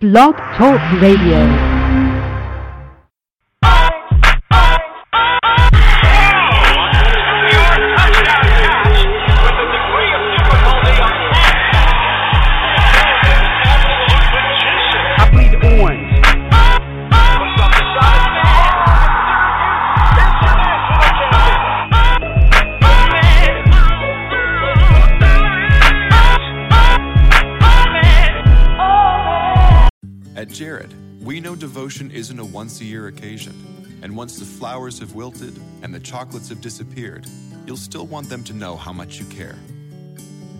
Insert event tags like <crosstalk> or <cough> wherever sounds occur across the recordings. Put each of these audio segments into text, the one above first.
Blog Talk Radio. Flowers have wilted and the chocolates have disappeared, you'll still want them to know how much you care.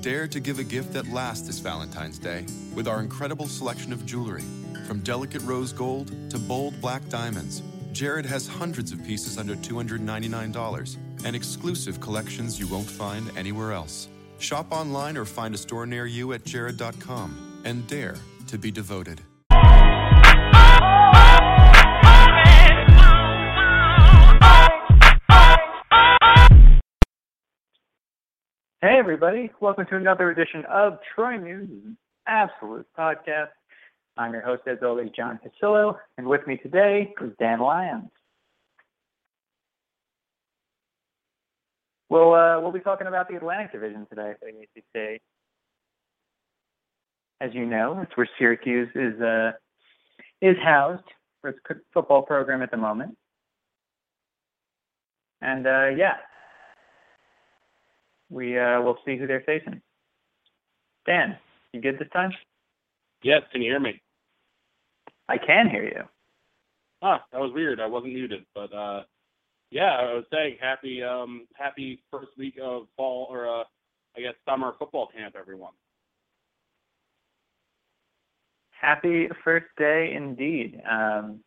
Dare to give a gift that lasts this Valentine's Day with our incredible selection of jewelry. From delicate rose gold to bold black diamonds, Jared has hundreds of pieces under $299 and exclusive collections you won't find anywhere else. Shop online or find a store near you at jared.com and dare to be devoted. Hey, everybody. Welcome to another edition of Troy Nunes Absolute Podcast. I'm your host, as always, John Cassillo, and with me today is Dan Lyons. We'll, uh, we'll be talking about the Atlantic Division today for the ACC. As you know, it's where Syracuse is, uh, is housed for its football program at the moment. And, uh, yeah, we uh, will see who they're facing. Dan, you good this time? Yes, can you hear me? I can hear you. Ah, that was weird. I wasn't muted, but uh, yeah, I was saying happy, um, happy first week of fall or uh, I guess summer football camp, everyone. Happy first day indeed. Um,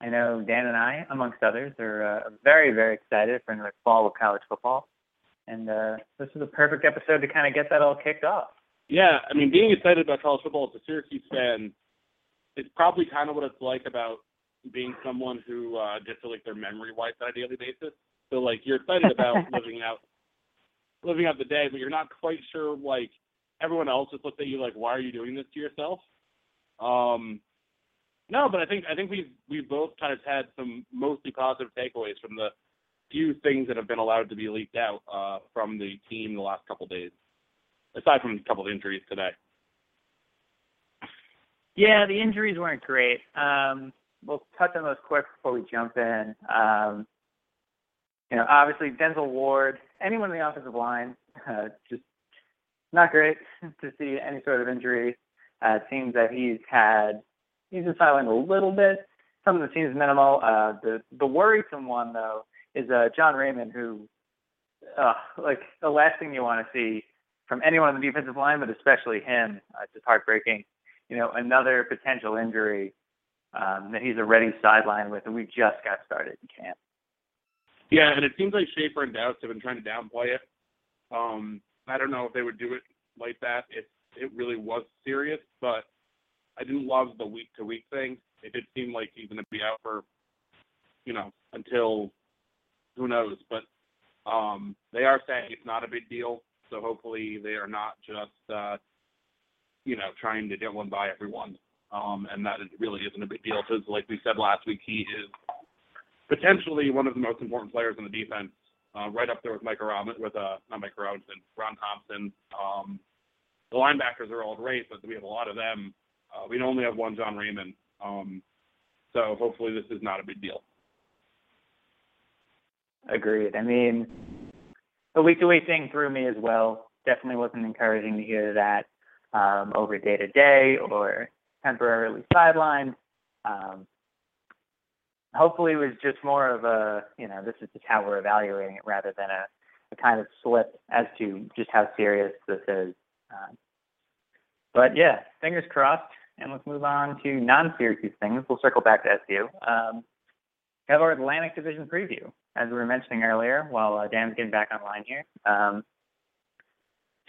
I know Dan and I, amongst others, are uh, very, very excited for another fall of college football. And uh, this is a perfect episode to kind of get that all kicked off. Yeah, I mean, being excited about college football as a Syracuse fan, it's probably kind of what it's like about being someone who uh, gets to like their memory wipes on a daily basis. So like you're excited about <laughs> living out, living out the day, but you're not quite sure. Like everyone else just looks at you like, why are you doing this to yourself? Um, no, but I think I think we've we've both kind of had some mostly positive takeaways from the few things that have been allowed to be leaked out uh, from the team the last couple days, aside from a couple of injuries today. Yeah, the injuries weren't great. Um, we'll touch on those quick before we jump in. Um, you know, obviously Denzel Ward, anyone in the offensive line, uh, just not great <laughs> to see any sort of injury. Uh, it seems that he's had he's been sidelined a little bit. Something that seems minimal. Uh, the the worrisome one though is uh, John Raymond, who uh, like the last thing you want to see from anyone on the defensive line, but especially him. Uh, it's just heartbreaking. You know, another potential injury um, that he's already sidelined with, and we just got started in camp. Yeah, and it seems like Shafer and Dowse have been trying to downplay it. Um, I don't know if they would do it like that if it really was serious, but I didn't love the week to week thing. It did seem like he's going to be out for, you know, until who knows. But um, they are saying it's not a big deal, so hopefully they are not just, uh, you know, trying to get one by everyone. Um, and that it really isn't a big deal because, like we said last week, he is potentially one of the most important players in the defense, uh, right up there with Mike Robinson, with uh, not Mike Robinson, Ron Thompson. Um, the linebackers are all great, but we have a lot of them. Uh, we only have one John Raymond, um, so hopefully this is not a big deal. Agreed. I mean, the week to week thing threw me as well. Definitely wasn't encouraging to hear that um, over day to day or temporarily sidelined. Um, hopefully, it was just more of a, you know, this is just how we're evaluating it rather than a, a kind of slip as to just how serious this is. Um, but yeah, fingers crossed. and let's move on to non-Syracuse things. We'll circle back to SU. Um, have our Atlantic Division preview, as we were mentioning earlier, while uh, Dan's getting back online here. Um,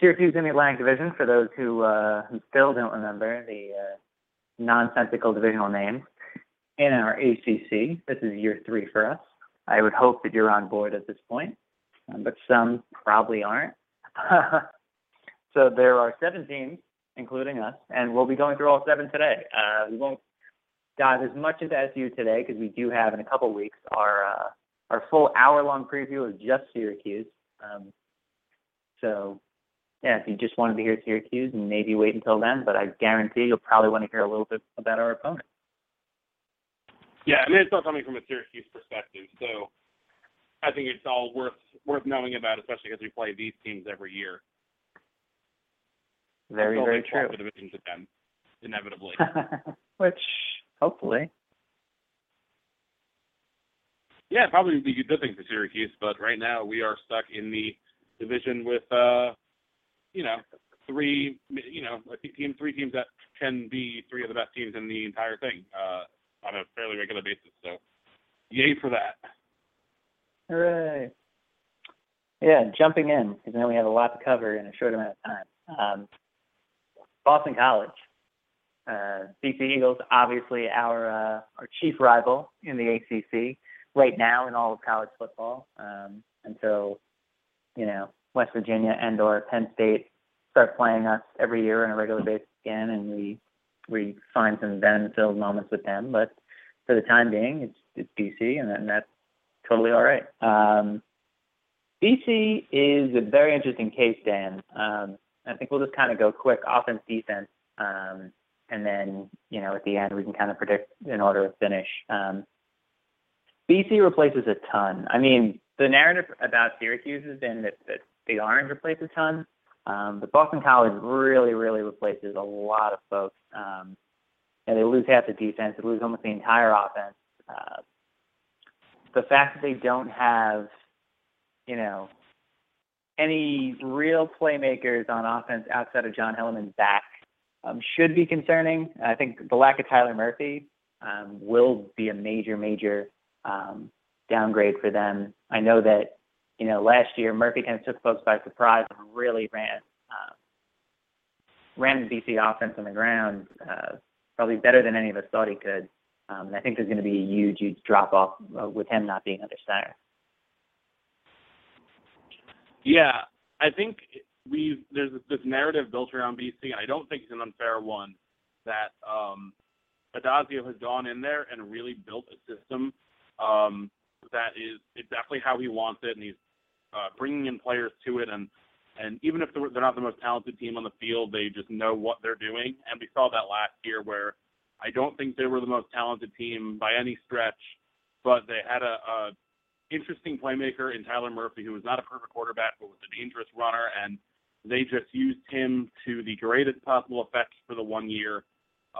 Syracuse in the Atlantic Division, for those who uh, who still don't remember the uh, nonsensical divisional names in our ACC. This is year three for us. I would hope that you're on board at this point, um, but some probably aren't. <laughs> so there are seven teams, including us, and we'll be going through all seven today. Uh, we won't dive as much into SU today because we do have in a couple weeks our uh, our full hour long preview of just Syracuse. Um, so yeah, if you just wanted to hear Syracuse, maybe wait until then. But I guarantee you'll probably want to hear a little bit about our opponent. Yeah, I mean it's all coming from a Syracuse perspective, so I think it's all worth worth knowing about, especially because we play these teams every year. Very, Until very true. The divisions again, inevitably. <laughs> Which hopefully. yeah, probably would be a good thing for Syracuse, but right now we are stuck in the division with, uh, you know, three, you know, a team, three teams that can be three of the best teams in the entire thing uh, on a fairly regular basis. So, yay for that. Hooray. Yeah, jumping in, because now we have a lot to cover in a short amount of time. Um, Boston College. Uh, BC Eagles, obviously our uh, our chief rival in the ACC right now in all of college football um, so you know West Virginia and or Penn State start playing us every year on a regular basis again, and we we find some venom-filled moments with them. But for the time being, it's it's BC, and, and that's totally all right. Um, BC is a very interesting case, Dan. Um, I think we'll just kind of go quick offense, defense, um, and then you know at the end we can kind of predict an order of finish. Um, BC replaces a ton. I mean, the narrative about Syracuse has been that, that the Orange replaces a ton, um, but Boston College really, really replaces a lot of folks. Um, and they lose half the defense, they lose almost the entire offense. Uh, the fact that they don't have, you know, any real playmakers on offense outside of Jon Hilliman's back um, should be concerning. I think the lack of Tyler Murphy um, will be a major, major um, downgrade for them. I know that, you know, last year Murphy kind of took folks by surprise and really ran uh, ran the BC offense on the ground uh, probably better than any of us thought he could. Um, and I think there's going to be a huge, huge drop off uh, with him not being under center. Yeah, I think we there's this narrative built around BC, and I don't think it's an unfair one that um, Addazio has gone in there and really built a system um, that is definitely how he wants it, and he's uh, bringing in players to it, and and even if they're, they're not the most talented team on the field, they just know what they're doing, and we saw that last year where I don't think they were the most talented team by any stretch, but they had a, a interesting playmaker in Tyler Murphy, who was not a perfect quarterback, but was a dangerous runner, and they just used him to the greatest possible effect for the one year.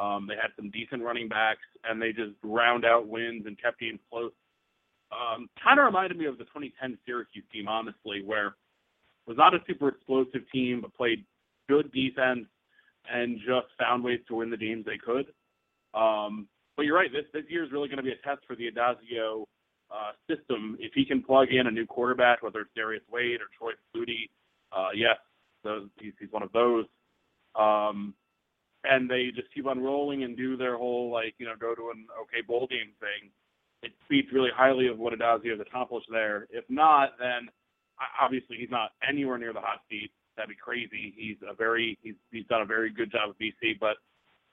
Um, they had some decent running backs, and they just ground out wins and kept games close. Um, kind of reminded me of the 2010 Syracuse team, honestly, where was not a super explosive team, but played good defense and just found ways to win the games they could. Um, but you're right. This this year is really going to be a test for the Addazio uh, system. If he can plug in a new quarterback, whether it's Darius Wade or Troy Flutie, uh, yes, those, he's, he's one of those. Um, and they just keep on rolling and do their whole like you know go to an okay bowl game thing. It speaks really highly of what Addazio has accomplished there. If not, then obviously he's not anywhere near the hot seat. That'd be crazy. He's a very he's he's done a very good job at BC, but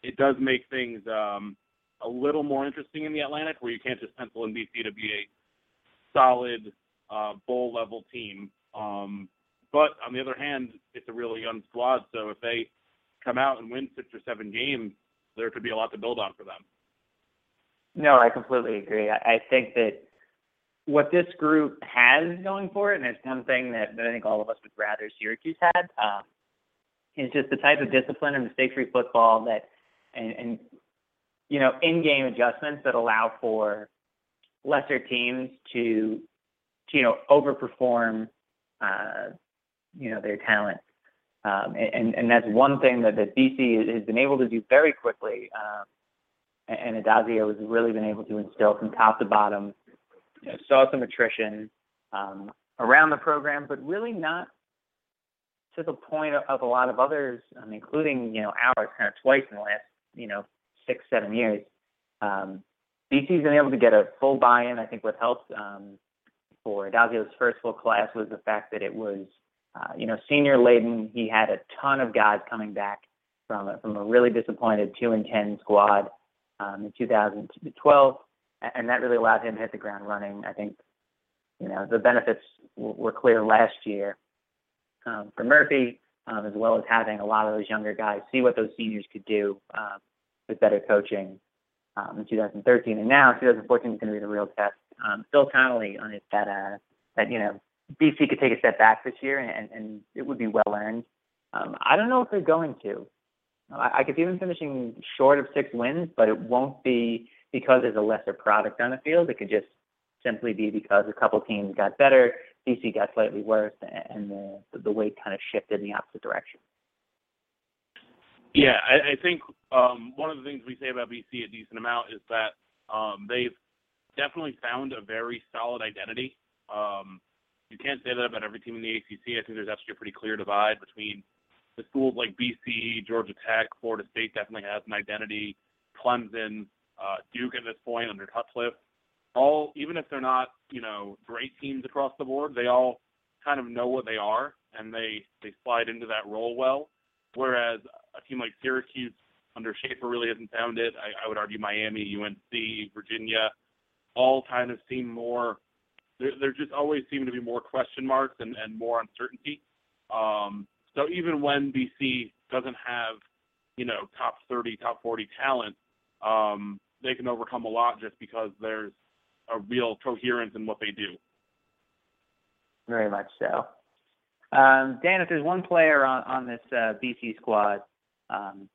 it does make things um, a little more interesting in the Atlantic, where you can't just pencil in BC to be a solid uh, bowl level team. Um, but on the other hand, it's a really young squad, so if they come out and win six or seven games, there could be a lot to build on for them. No, I completely agree. I, think that what this group has going for it, and it's one thing that, that I think all of us would rather Syracuse had, um, is just the type of discipline and mistake-free football that, and, and you know, in-game adjustments that allow for lesser teams to, to you know, overperform, uh, you know, their talent. Um, and, and that's one thing that, that BC has been able to do very quickly. Um, and Addazio has really been able to instill from top to bottom. You know, saw some attrition um, around the program, but really not to the point of, of a lot of others, including you know ours, kind of twice in the last you know six seven years. Um, BC's been able to get a full buy-in. I think what helped um, for Addazio's first full class was the fact that it was uh, you know senior laden. He had a ton of guys coming back from a, from a really disappointed two and ten squad um, in 2012, and that really allowed him to hit the ground running. I think you know the benefits w- were clear last year um, for Murphy, um, as well as having a lot of those younger guys see what those seniors could do um, with better coaching um, in 2013. And now 2014 is going to be the real test. Um, Phil Connolly on his that uh, that you know BC could take a step back this year, and, and it would be well earned. Um, I don't know if they're going to. I, I could see them finishing short of six wins, but it won't be because there's a lesser product on the field. It could just simply be because a couple teams got better BC got slightly worse, and the the weight kind of shifted in the opposite direction. Yeah, I, I think um, one of the things we say about BC a decent amount is that um, they've definitely found a very solid identity. Um, you can't say that about every team in the ACC. I think there's actually a pretty clear divide between the schools like BC, Georgia Tech, Florida State definitely has an identity. Clemson, uh, Duke at this point under Cutcliffe all even if they're not you know great teams across the board, they all kind of know what they are and they they slide into that role well. Whereas a team like Syracuse under Shafer really hasn't found it. I, I would argue Miami, UNC, Virginia, all kind of seem more. There, there just always seem to be more question marks and, and more uncertainty. Um, so even when BC doesn't have, you know, top 30, top 40 talent, um, they can overcome a lot just because there's a real coherence in what they do. Very much so. Um, Dan, if there's one player on, on this uh, BC squad um,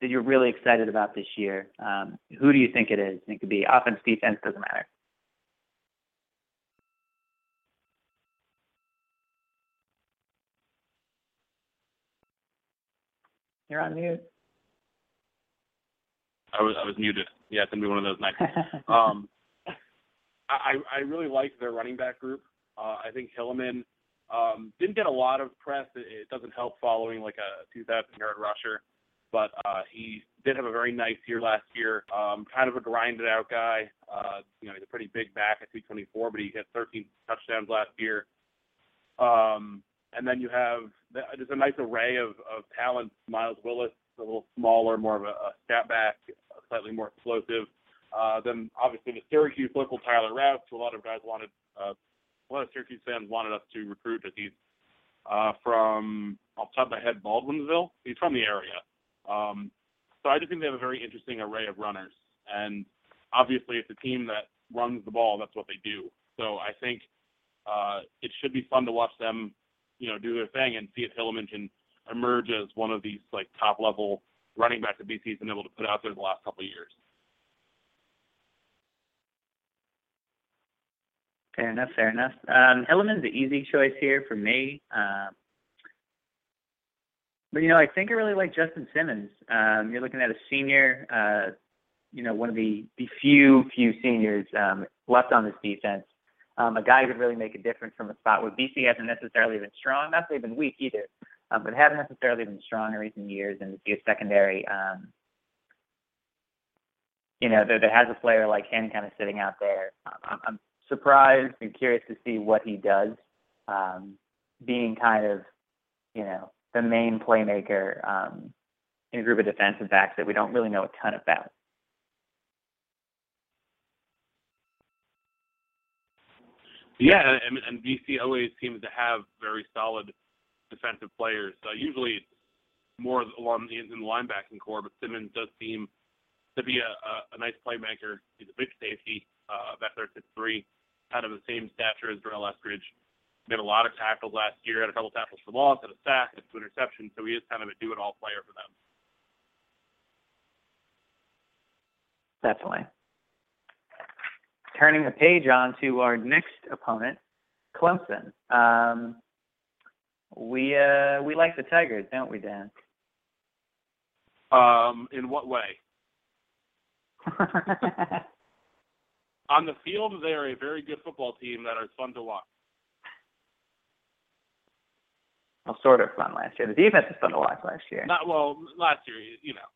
that you're really excited about this year, um, who do you think it is? It could be offense, defense, doesn't matter. You're on mute. I was I was muted. Yeah, it's gonna be one of those nights. <laughs> um, I, I really like their running back group. Uh, I think Hilliman um, didn't get a lot of press. It, it doesn't help following like a 2,000 yard rusher, but uh, he did have a very nice year last year. Um, kind of a grinded out guy. Uh, you know, he's a pretty big back at 224, but he had 13 touchdowns last year. Um, and then you have just a nice array of, of talent. Myles Willis, a little smaller, more of a, a stat back, slightly more explosive. Uh, then obviously the Syracuse local Tyler Rouse, who a lot of guys wanted, uh, a lot of Syracuse fans wanted us to recruit as he's uh, from off the top of my head Baldwinsville. He's from the area. Um, so I just think they have a very interesting array of runners, and obviously it's a team that runs the ball. That's what they do. So I think uh, it should be fun to watch them, you know, do their thing and see if Hilliman can emerge as one of these like top level running backs that BC's been able to put out there the last couple of years. Fair enough. Fair enough. Um, Hilliman's the easy choice here for me. Um, but you know, I think I really like Justin Simmons. Um, you're looking at a senior, uh, you know, one of the the few few seniors um, left on this defense. Um, a guy who could really make a difference from a spot where BC hasn't necessarily been strong. Not that they've been weak either, um, but haven't necessarily been strong in recent years. And to see a secondary, um, you know, that, that has a player like him kind of sitting out there, um, I'm, I'm surprised and curious to see what he does, um, being kind of, you know, the main playmaker um, in a group of defensive backs that we don't really know a ton about. Yeah, and, and BC always seems to have very solid defensive players. Uh, usually it's more along the, in the linebacking corps, but Simmons does seem to be a, a, a nice playmaker. He's a big safety, uh, at three kind of the same stature as Durell Eskridge. Made a lot of tackles last year, had a couple tackles for loss, had a sack, had two interceptions, so he is kind of a do-it-all player for them. Definitely. Turning the page on to our next opponent, Clemson. Um, We uh we like the Tigers, don't we, Dan? Um, in what way? <laughs> On the field, they are a very good football team that is fun to watch. well, sort of fun last year. The defense was fun to watch last year. Not well last year, you know.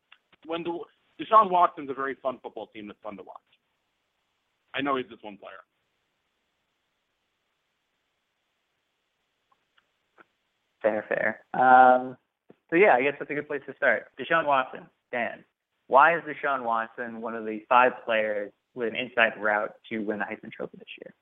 When the, Deshaun Watson's a very fun football team that's fun to watch. I know he's just one player. Fair, fair. Um, so yeah, I guess that's a good place to start. Deshaun Watson, Dan. Why is Deshaun Watson one of the five players with an inside route to win the Heisman Trophy this year?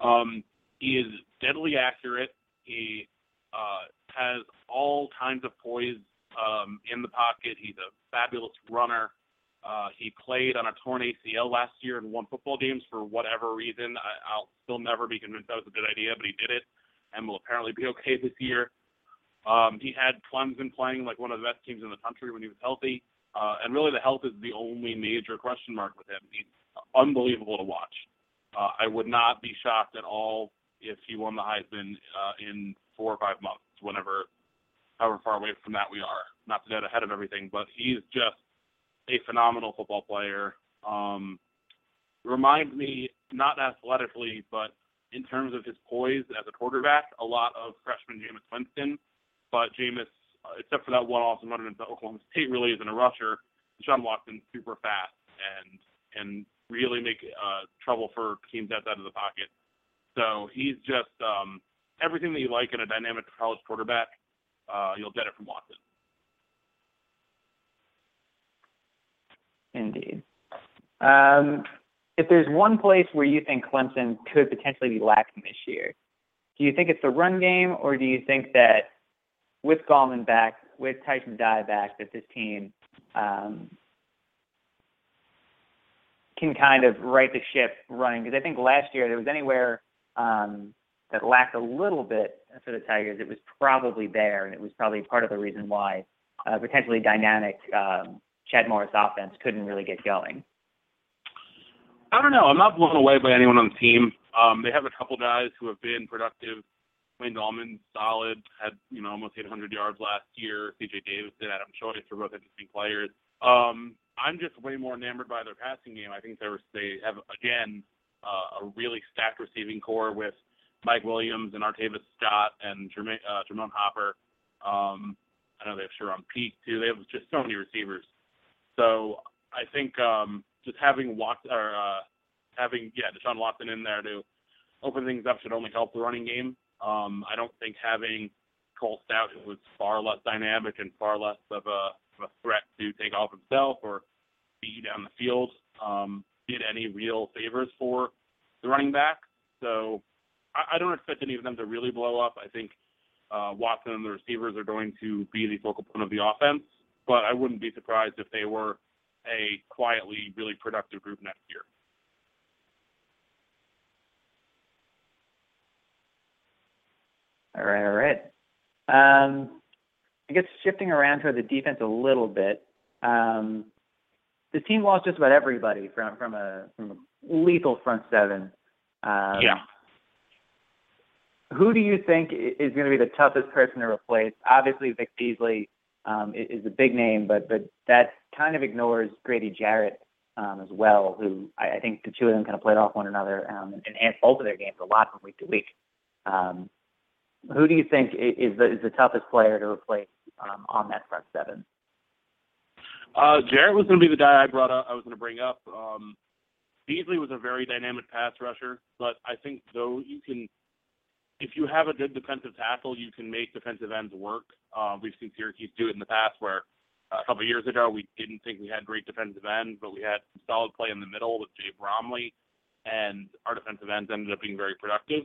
Um, he is deadly accurate. He uh, has all kinds of poise um, in the pocket. He's a fabulous runner. Uh, he played on a torn ACL last year and won football games for whatever reason. I, I'll still never be convinced that was a good idea, but he did it and will apparently be <laughs> okay this year. Um, he had Clemson playing like one of the best teams in the country when he was healthy. Uh, and really, the health is the only major question mark with him. He's unbelievable to watch. Uh, I would not be shocked at all if he won the Heisman uh, in four or five months, whenever, however far away from that we are. Not to get ahead of everything, but he's just a phenomenal football player. Um, reminds me, not athletically, but in terms of his poise as a quarterback, a lot of freshman Jameis Winston. But Jameis, uh, except for that one awesome run into Oklahoma State, really isn't a rusher. Deshaun Watson's super fast and and really make uh, trouble for teams outside of the pocket. So he's just um, everything that you like in a dynamic college quarterback. Uh, you'll get it from Watson. Indeed. Um, if there's one place where you think Clemson could potentially be lacking this year, do you think it's the run game, or do you think that with Gallman back, with Tyshon Dye back, that this team um, can kind of right the ship running? Because I think last year there was anywhere um, that lacked a little bit for the Tigers, it was probably there, and it was probably part of the reason why uh, potentially dynamic um, Chad Morris offense couldn't really get going. I don't know. I'm not blown away by anyone on the team. Um, they have a couple guys who have been productive. Wayne Gallman, solid, had you know almost 800 yards last year. C.J. Davidson, Adam Choice are both interesting players. Um, I'm just way more enamored by their passing game. I think they're, they have again uh, a really stacked receiving corps with Mike Williams and Artavis Scott and Jermaine, uh, Germone Hopper. Um, I know they have Charone Peake too. They have just so many receivers. So I think um, just having Watson or uh, having yeah Deshaun Watson in there to open things up should only help the running game. Um, I don't think having Cole Stoudt, who was far less dynamic and far less of a, of a threat to take off himself or be down the field, um, did any real favors for the running back. So I, I don't expect any of them to really blow up. I think uh, Watson and the receivers are going to be the focal point of the offense, but I wouldn't be surprised if they were a quietly really productive group next year. All right, all right. Um, I guess shifting around to the defense a little bit. Um, the team lost just about everybody from from a from a lethal front seven. Um, yeah. Who do you think is going to be the toughest person to replace? Obviously, Vic Beasley um, is a big name, but but that kind of ignores Grady Jarrett um, as well, who I, I think the two of them kind of played off one another um, and enhanced both of their games a lot from week to week. Um, who do you think is the, is the toughest player to replace um, on that front seven? Uh, Jarrett was going to be the guy I brought up. I was going to bring up. Um, Beasley was a very dynamic pass rusher, but I think though you can, if you have a good defensive tackle, you can make defensive ends work. Uh, we've seen Syracuse do it in the past, where uh, a couple of years ago we didn't think we had great defensive ends, but we had solid play in the middle with Jay Bromley, and our defensive ends ended up being very productive.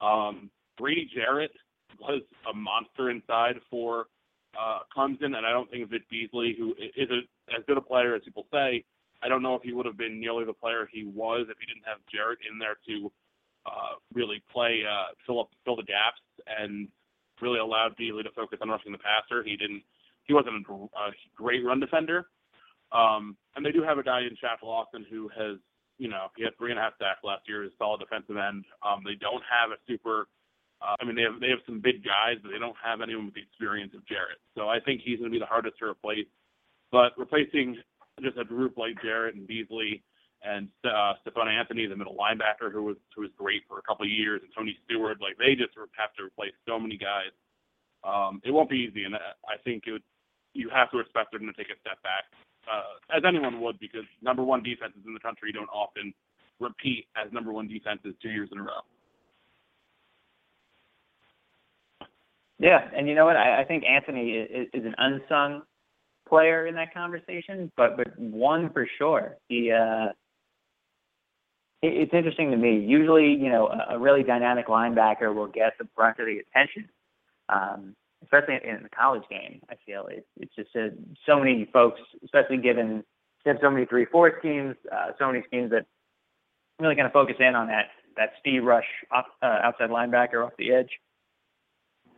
Um, Grady Jarrett was a monster inside for uh, Clemson, and I don't think Vic Beasley, who is a, as good a player as people say, I don't know if he would have been nearly the player he was if he didn't have Jarrett in there to really play, uh, fill up, fill the gaps, and really allowed Beasley to focus on rushing the passer. He didn't, he wasn't a, a great run defender. Um, and they do have a guy in Shaq Lawson who has, you know, he had three and a half sacks last year, is a solid defensive end. Um, they don't have a super Uh, I mean, they have they have some big guys, but they don't have anyone with the experience of Jarrett. So I think he's going to be the hardest to replace. But replacing just a group like Jarrett and Beasley and uh, Stephone Anthony, the middle linebacker, who was who was great for a couple of years, and Tony Steward, like they just have to replace so many guys. Um, it won't be easy, and I think it would, you have to expect them to take a step back, uh, as anyone would, because number one defenses in the country don't often repeat as number one defenses two years in a row. Yeah, and you know what? I, I think Anthony is, is an unsung player in that conversation, but but one for sure. He uh, it's interesting to me. Usually, you know, a, really dynamic linebacker will get the brunt of the attention, um, especially in, the college game. I feel it, it's just a, so many folks, especially given they have so many three four schemes, uh, so many schemes that really kind of focus in on that that speed rush off, uh, outside linebacker off the edge.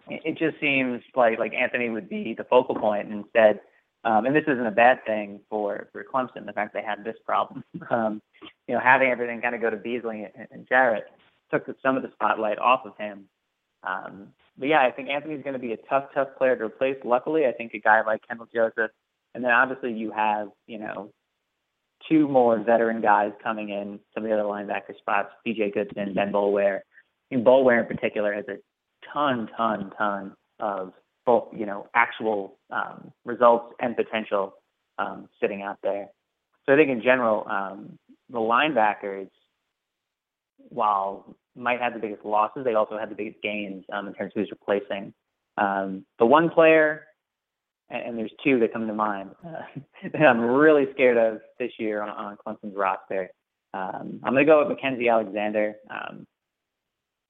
It, it just seems like like Anthony would be the focal point instead um, and this isn't a bad thing for, for Clemson, the fact they had this problem. <laughs> Um, you know, having everything kind of go to Beasley and, and Jarrett took some of the spotlight off of him. Um, but yeah, I think Anthony's going to be a tough, tough player to replace. Luckily, I think a guy like Kendall Joseph, and then obviously you have, you know, two more veteran guys coming in, some of the other linebacker spots, BJ Goodson, Ben Boulware. I mean, Boulware in particular has a ton, ton, ton of you know actual um, results and potential um, sitting out there. So I think in general, um, the linebackers, while might have the biggest losses, they also have the biggest gains um, in terms of who's replacing. Um, the one player, and, and, there's two that come to mind, uh, <laughs> that I'm really scared of this year on, on Clemson's roster. Um, I'm going to go with Mackensie Alexander.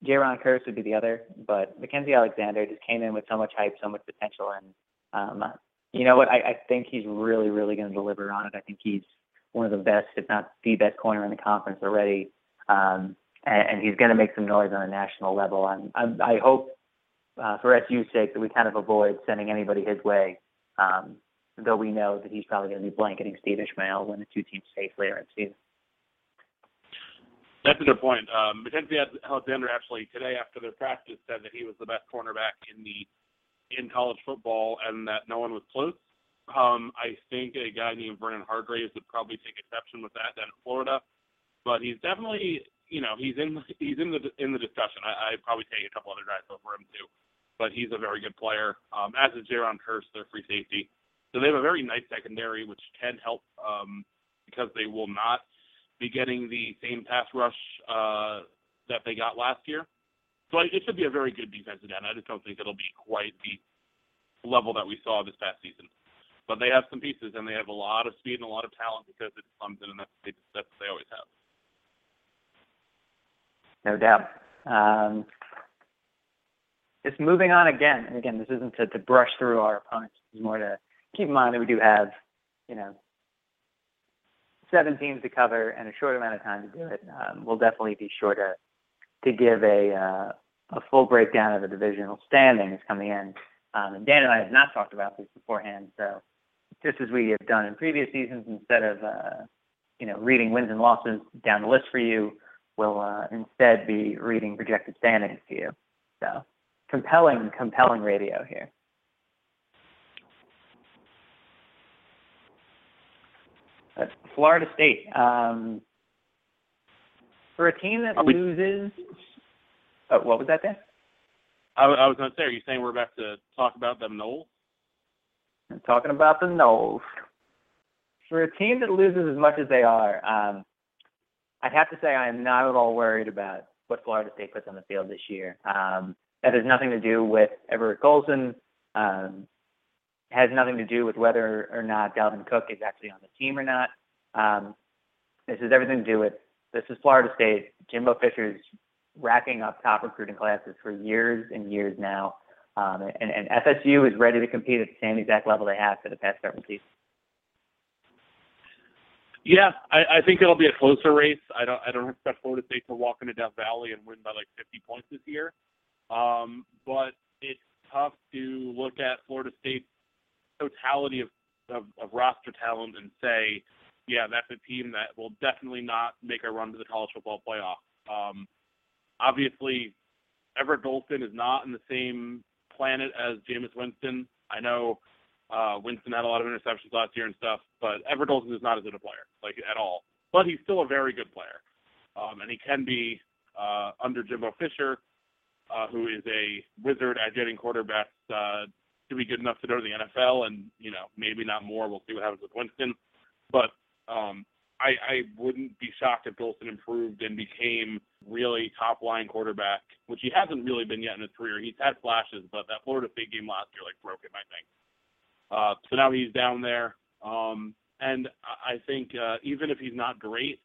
Jayron Kearse would be the other, but Mackensie Alexander just came in with so much hype, so much potential, and um, you know what? I, I think he's really, really going to deliver on it. I think he's one of the best, if not the best corner in the conference already, um, and, and he's going to make some noise on a national level. I'm, I'm, I hope, uh, for SU's sake, that we kind of avoid sending anybody his way. Um, though we know that he's probably going to be blanketing Steve Ishmael when the two teams face later in the season. That's a good point. Um, Mackensie Alexander actually today after their practice said that he was the best cornerback in the in college football and that no one was close. Um, I think a guy named Vernon Hargreaves would probably take exception with that down in Florida, but he's definitely you know he's in he's in the in the discussion. I, I'd probably take a couple other guys over him too, but he's a very good player. Um, as is Jayron Kearse, their free safety. So they have a very nice secondary, which can help um, because they will not be getting the same pass rush uh, that they got last year. So it should be a very good defense again. I just don't think it'll be quite the level that we saw this past season. But they have some pieces, and they have a lot of speed and a lot of talent because it's Clemson, and that's, that's what they always have. No doubt. Um, just moving on again, and again, this isn't to, to brush through our opponents. It's more to keep in mind that we do have, you know, seven teams to cover and a short amount of time to do it, um, we'll definitely be sure to to give a uh, a full breakdown of the divisional standings coming in. Um, and Dan and I have not talked about this beforehand, so just as we have done in previous seasons, instead of uh, you know reading wins and losses down the list for you, we'll uh, instead be reading projected standings to you. So compelling, compelling radio here. Florida State. Um, for a team that we, loses, oh, what was that, then? I, I was going to say, are you saying we're about to talk about the Noles? I'm talking about the Noles. For a team that loses as much as they are, um, I'd have to say I am not at all worried about what Florida State puts on the field this year. Um, that has nothing to do with Everett Golson. Um, has nothing to do with whether or not Dalvin Cook is actually on the team or not. Um, this has everything to do with this is Florida State. Jimbo Fisher's racking up top recruiting classes for years and years now. Um, and, and FSU is ready to compete at the same exact level they have for the past several seasons. Yeah, I, I think it'll be a closer race. I don't I don't expect Florida State to walk into Death Valley and win by like 50 points this year. Um, but it's tough to look at Florida State's totality of, of, of roster talent and say, yeah, that's a team that will definitely not make a run to the college football playoff. Um, obviously, Everett Golson is not in the same planet as Jameis Winston. I know uh, Winston had a lot of interceptions last year and stuff, but Everett Golson is not as good a player, like at all. But he's still a very good player, um, and he can be uh, under Jimbo Fisher, uh, who is a wizard at getting quarterbacks uh, to be good enough to go to the NFL, and you know maybe not more. We'll see what happens with Winston, but um, I, I wouldn't be shocked if Golson improved and became really top line quarterback, which he hasn't really been yet in his career. He's had flashes, but that Florida State game last year like broke him, I think. Uh, so now he's down there, um, and I think uh, even if he's not great,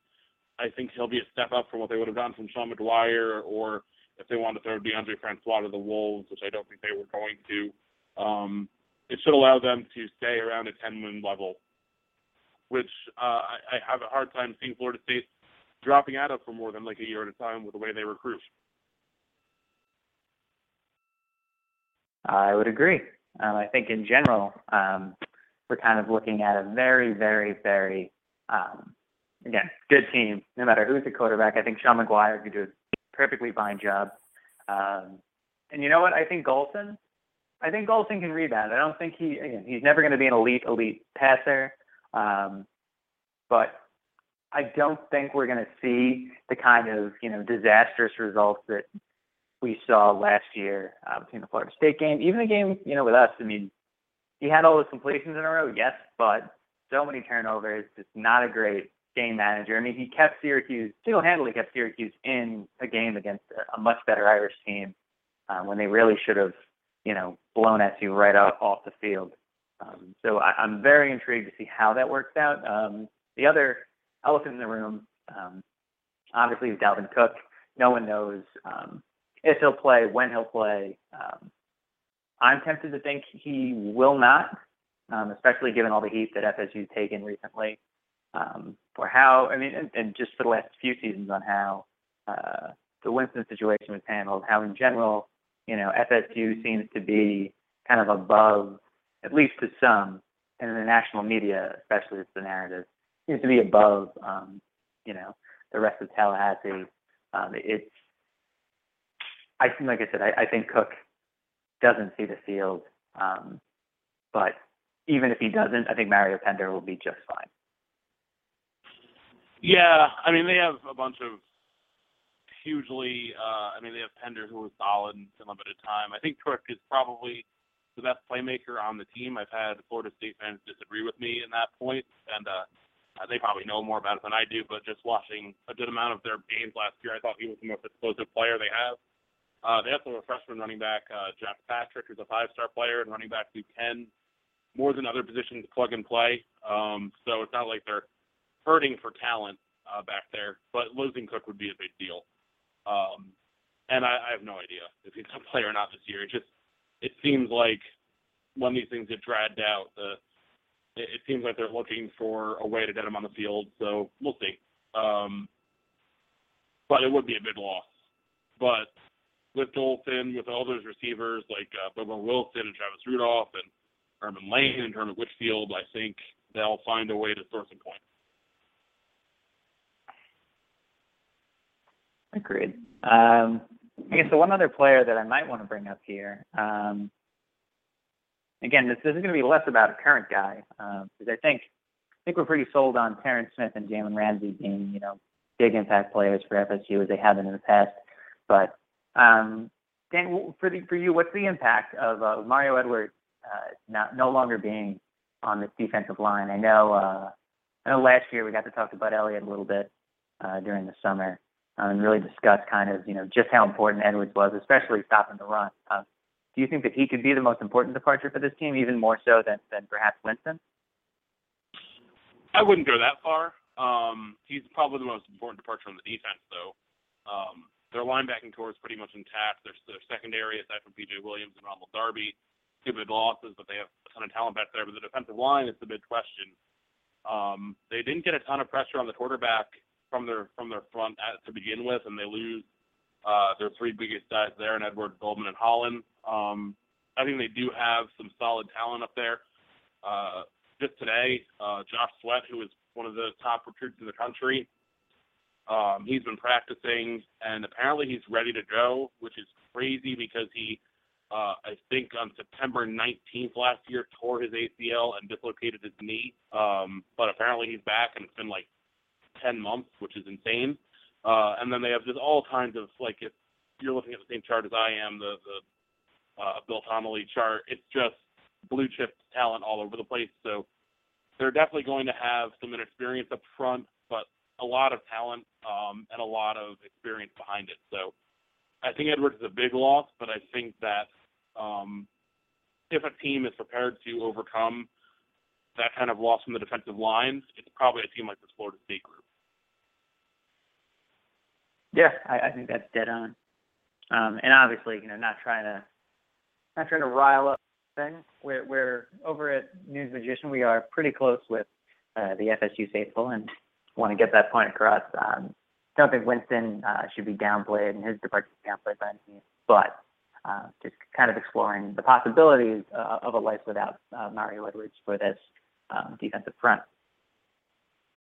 I think he'll be a step up from what they would have done from Sean Maguire, or if they wanted to throw Deondre Francois to the Wolves, which I don't think they were going to. Um, it should allow them to stay around a 10 win level which uh, I, have a hard time seeing Florida State dropping out of for more than like a year at a time with the way they recruit. I would agree. Um, I think in general, um, we're kind of looking at a very, very, very, again, good team. No matter who's the quarterback, I think Sean Maguire could do a perfectly fine job. And you know what? I think Golson, I think Golson can rebound. I don't think he, again, he's never going to be an elite, elite passer. Um, but I don't think we're going to see the kind of you know disastrous results that we saw last year uh, between the Florida State game, even the game you know with us. I mean, he had all those completions in a row, yes, but so many turnovers. Just not a great game manager. I mean, he kept Syracuse single-handedly kept Syracuse in a game against a, a much better Irish team uh, when they really should have you know blown at you right off off the field. Um, so I, I'm very intrigued to see how that works out. Um, the other elephant in the room, um, obviously, is Dalvin Cook. No one knows um, if he'll play, when he'll play. Um, I'm tempted to think he will not, um, especially given all the heat that FSU's taken recently, um, or how I mean, and, and just for the last few seasons on how uh, the Winston situation was handled. How in general, you know, FSU seems to be kind of above at least to some, and in the national media, especially it's the narrative, seems to be above, um, you know, the rest of Tallahassee. Um, it's, I think, like I said, I, I think Cook doesn't see the field, um, but even if he doesn't, I think Mario Pender will be just fine. Yeah, I mean they have a bunch of hugely. Uh, I mean they have Pender who was solid in limited time. I think Cook is probably the best playmaker on the team. I've had Florida State fans disagree with me in that point, and uh, they probably know more about it than I do. But just watching a good amount of their games last year, I thought he was the most explosive player they have. Uh, they also have a freshman running back, uh, Jacques Patrick, who's a five-star player, and running back who can more than other positions plug and play. Um, so it's not like they're hurting for talent uh, back there. But losing Cook would be a big deal. Um, and I, I have no idea if he's going to play or not this year. It just it seems like when these things get dragged out, the it, it seems like they're looking for a way to get him on the field. So we'll see. Um, but it would be a big loss. But with Golson, with all those receivers like uh, Bobo Wilson and Travis Rudolph and Ermon Lane and Kermit Whitfield, I think they'll find a way to score some points. Agreed. Um, I guess the one other player that I might want to bring up here, um, again, this, this is going to be less about a current guy because um, I think I think we're pretty sold on Terrence Smith and Jalen Ramsey being you know big impact players for FSU as they have been in the past. But um, Dan, for the, for you, what's the impact of uh, Mario Edwards uh, not no longer being on this defensive line? I know uh, I know last year we got to talk to Bud Elliott a little bit uh, during the summer um, and really discuss kind of, you know, just how important Edwards was, especially stopping the run. Um, do you think that he could be the most important departure for this team, even more so than, than perhaps Winston? I wouldn't go that far. Um, he's probably the most important departure on the defense, though. Um, their linebacking corps is pretty much intact. Their, their secondary, aside from P.J. Williams and Ronald Darby, two big losses, but they have a ton of talent back there. But the defensive line is the big question. Um, they didn't get a ton of pressure on the quarterback from their from their front at, to begin with, and they lose uh, their three biggest guys there, and Edward Goldman and Holland. Um, I think they do have some solid talent up there. Uh, just today, uh, Josh Sweat, who is one of the top recruits in the country, um, he's been practicing, and apparently he's ready to go, which is crazy because he, uh, I think on September 19th last year, tore his ACL and dislocated his knee. Um, but apparently he's back, and it's been like 10 months, which is insane. Uh, and then they have just all kinds of like if you're looking at the same chart as I am, the the uh, Bill Connolly chart, it's just blue chip talent all over the place. So they're definitely going to have some inexperience up front, but a lot of talent um, and a lot of experience behind it. So I think Edwards is a big loss, but I think that um, if a team is prepared to overcome that kind of loss from the defensive line, it's probably a team like the Florida State group. Yeah, I, I think that's dead on. Um, and obviously, you know, not trying to not trying to rile up things. We're we're over at Nunes Magician. We are pretty close with uh, the FSU faithful, and want to get that point across. Um, don't think Winston uh, should be downplayed, and his departure downplayed by any but uh, just kind of exploring the possibilities uh, of a life without uh, Mario Edwards for this um, defensive front.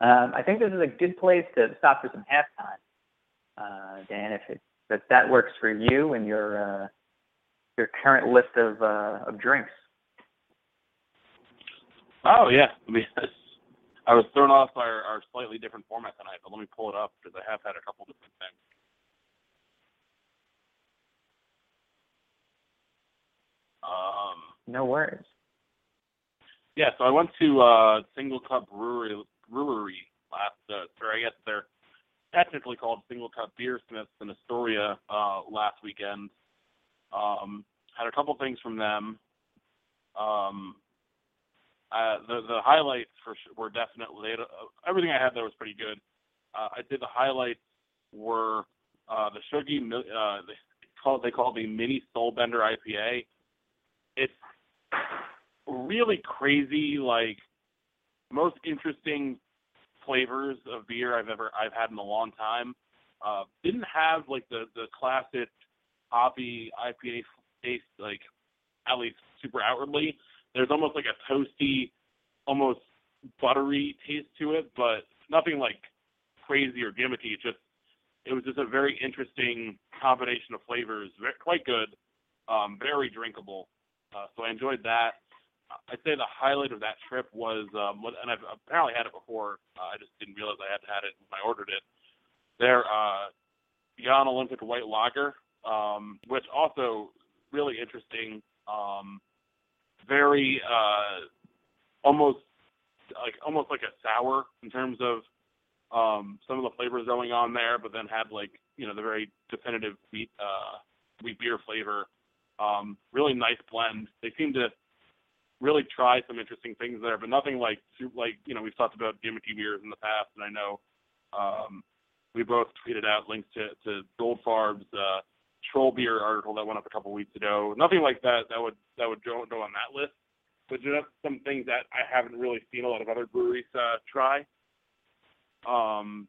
Um, I think this is a good place to stop for some halftime. Uh, Dan, if it, if that works for you and your uh, your current list of uh, of drinks. Oh yeah, I mean, <laughs> I was thrown off by our, our slightly different format tonight, but let me pull it up because I have had a couple different things. Um, No worries. yeah, so I went to uh, SingleCut Brewery Brewery last, uh, or I guess they're technically called SingleCut Beersmiths in Astoria uh, last weekend. Um, had a couple things from them. Um, uh, the the highlights for sure were definitely had, uh, everything I had there was pretty good. Uh, I did the highlights were uh, the Shuggy uh, they call they call the Mini Soulbender IPA. It's really crazy, like most interesting flavors of beer I've ever I've had in a long time. Uh, didn't have like the the classic hoppy IPA taste, like at least super outwardly. There's almost like a toasty, almost buttery taste to it, but nothing like crazy or gimmicky. It just it was just a very interesting combination of flavors, very, quite good, um, very drinkable. Uh, so I enjoyed that. I'd say the highlight of that trip was, um, and I've apparently had it before. Uh, I just didn't realize I had had it when I ordered it. Their uh, Beyond Olympic White Lager, um, which also really interesting. Um, very uh, almost like almost like a sour in terms of um, some of the flavors going on there, but then had like you know the very definitive wheat uh, wheat beer flavor. Um, really nice blend. They seem to really try some interesting things there, but nothing like like you know we've talked about gimmicky beers in the past, and I know um, we both tweeted out links to to Goldfarb's uh, troll beer article that went up a couple weeks ago. Nothing like that that would that would go go on that list, but just some things that I haven't really seen a lot of other breweries uh, try. Um,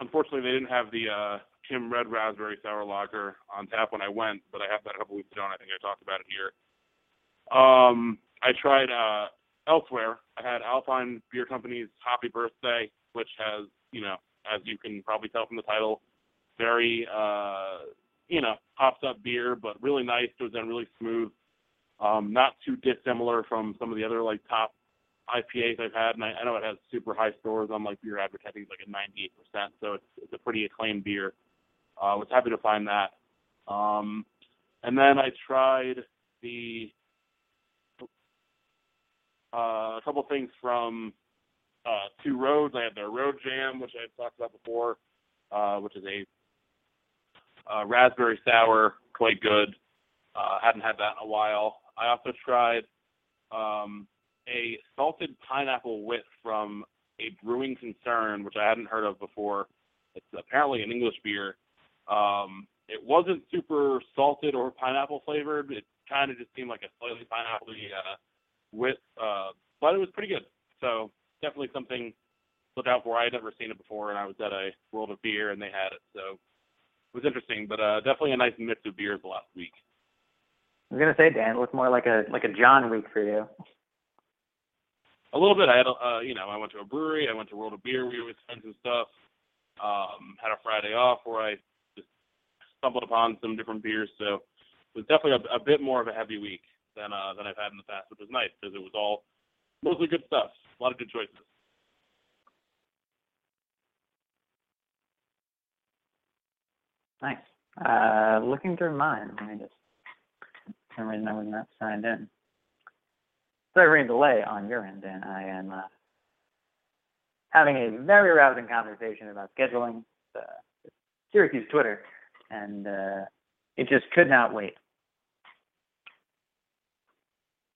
unfortunately, they didn't have the uh, Kim Red Raspberry Sour Lager on tap when I went, but I have that a couple weeks ago, and I think I talked about it here. Um, I tried uh, elsewhere. I had Alpine Beer Company's Hoppy Birthday, which has, you know, as you can probably tell from the title, very, uh, you know, hopped up beer, but really nice. It was done really smooth. Um, not too dissimilar from some of the other like top IPAs I've had, and I, I know it has super high scores on like BeerAdvocate, like a 98%, so it's, it's a pretty acclaimed beer. Uh, was happy to find that. Um, and then I tried the uh, a couple things from uh, Two Roads. I had their Road Jam, which I've talked about before, uh, which is a uh, raspberry sour, quite good. Uh, hadn't had that in a while. I also tried um, a salted pineapple wit from a brewing concern, which I hadn't heard of before. It's apparently an English beer. Um, it wasn't super salted or pineapple flavored. It kind of just seemed like a slightly pineapple uh, with, uh, but it was pretty good. So definitely something to look out for. I had never seen it before, and I was at a World of Beer and they had it, so it was interesting. But uh, definitely a nice mix of beers the last week. I was gonna say, Dan, it looked more like a like a John week for you. A little bit. I had, uh, you know, I went to a brewery. I went to World of Beer. We were with friends and stuff. Um, had a Friday off where I just stumbled upon some different beers. So it was definitely a, a bit more of a heavy week than uh, than I've had in the past, which was nice because it was all mostly good stuff. A lot of good choices. Nice. Uh, looking through mine, let me just. For some reason I was not signed in. Any delay on your end, and I am uh, having a very rousing conversation about scheduling uh, Syracuse Twitter, and uh, it just could not wait.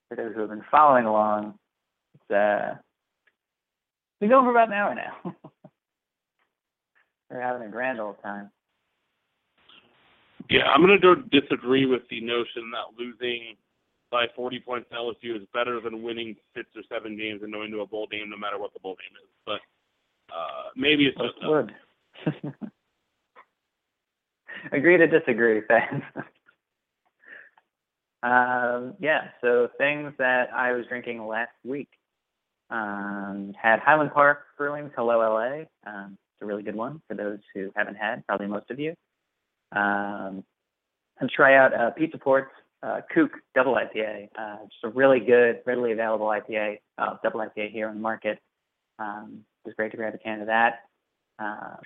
For those who have been following along, it's uh, been going for about an hour now. <laughs> We're having a grand old time. Yeah, I'm going to disagree with the notion that losing by 40 points to LSU is better than winning six or seven games and going to a bowl game no matter what the bowl game is. But uh, maybe it's just would. <laughs> Agree to disagree, fans. <laughs> um, yeah, so things that I was drinking last week. Um, had Highland Park Brewing's Hello LA. Um, it's a really good one for those who haven't had, probably most of you. Um, and try out uh, Pizza Port's uh, Kook Double IPA. Uh, just a really good, readily available IPA, uh, double IPA here on the market. Um, it was great to grab a can of that. Uh,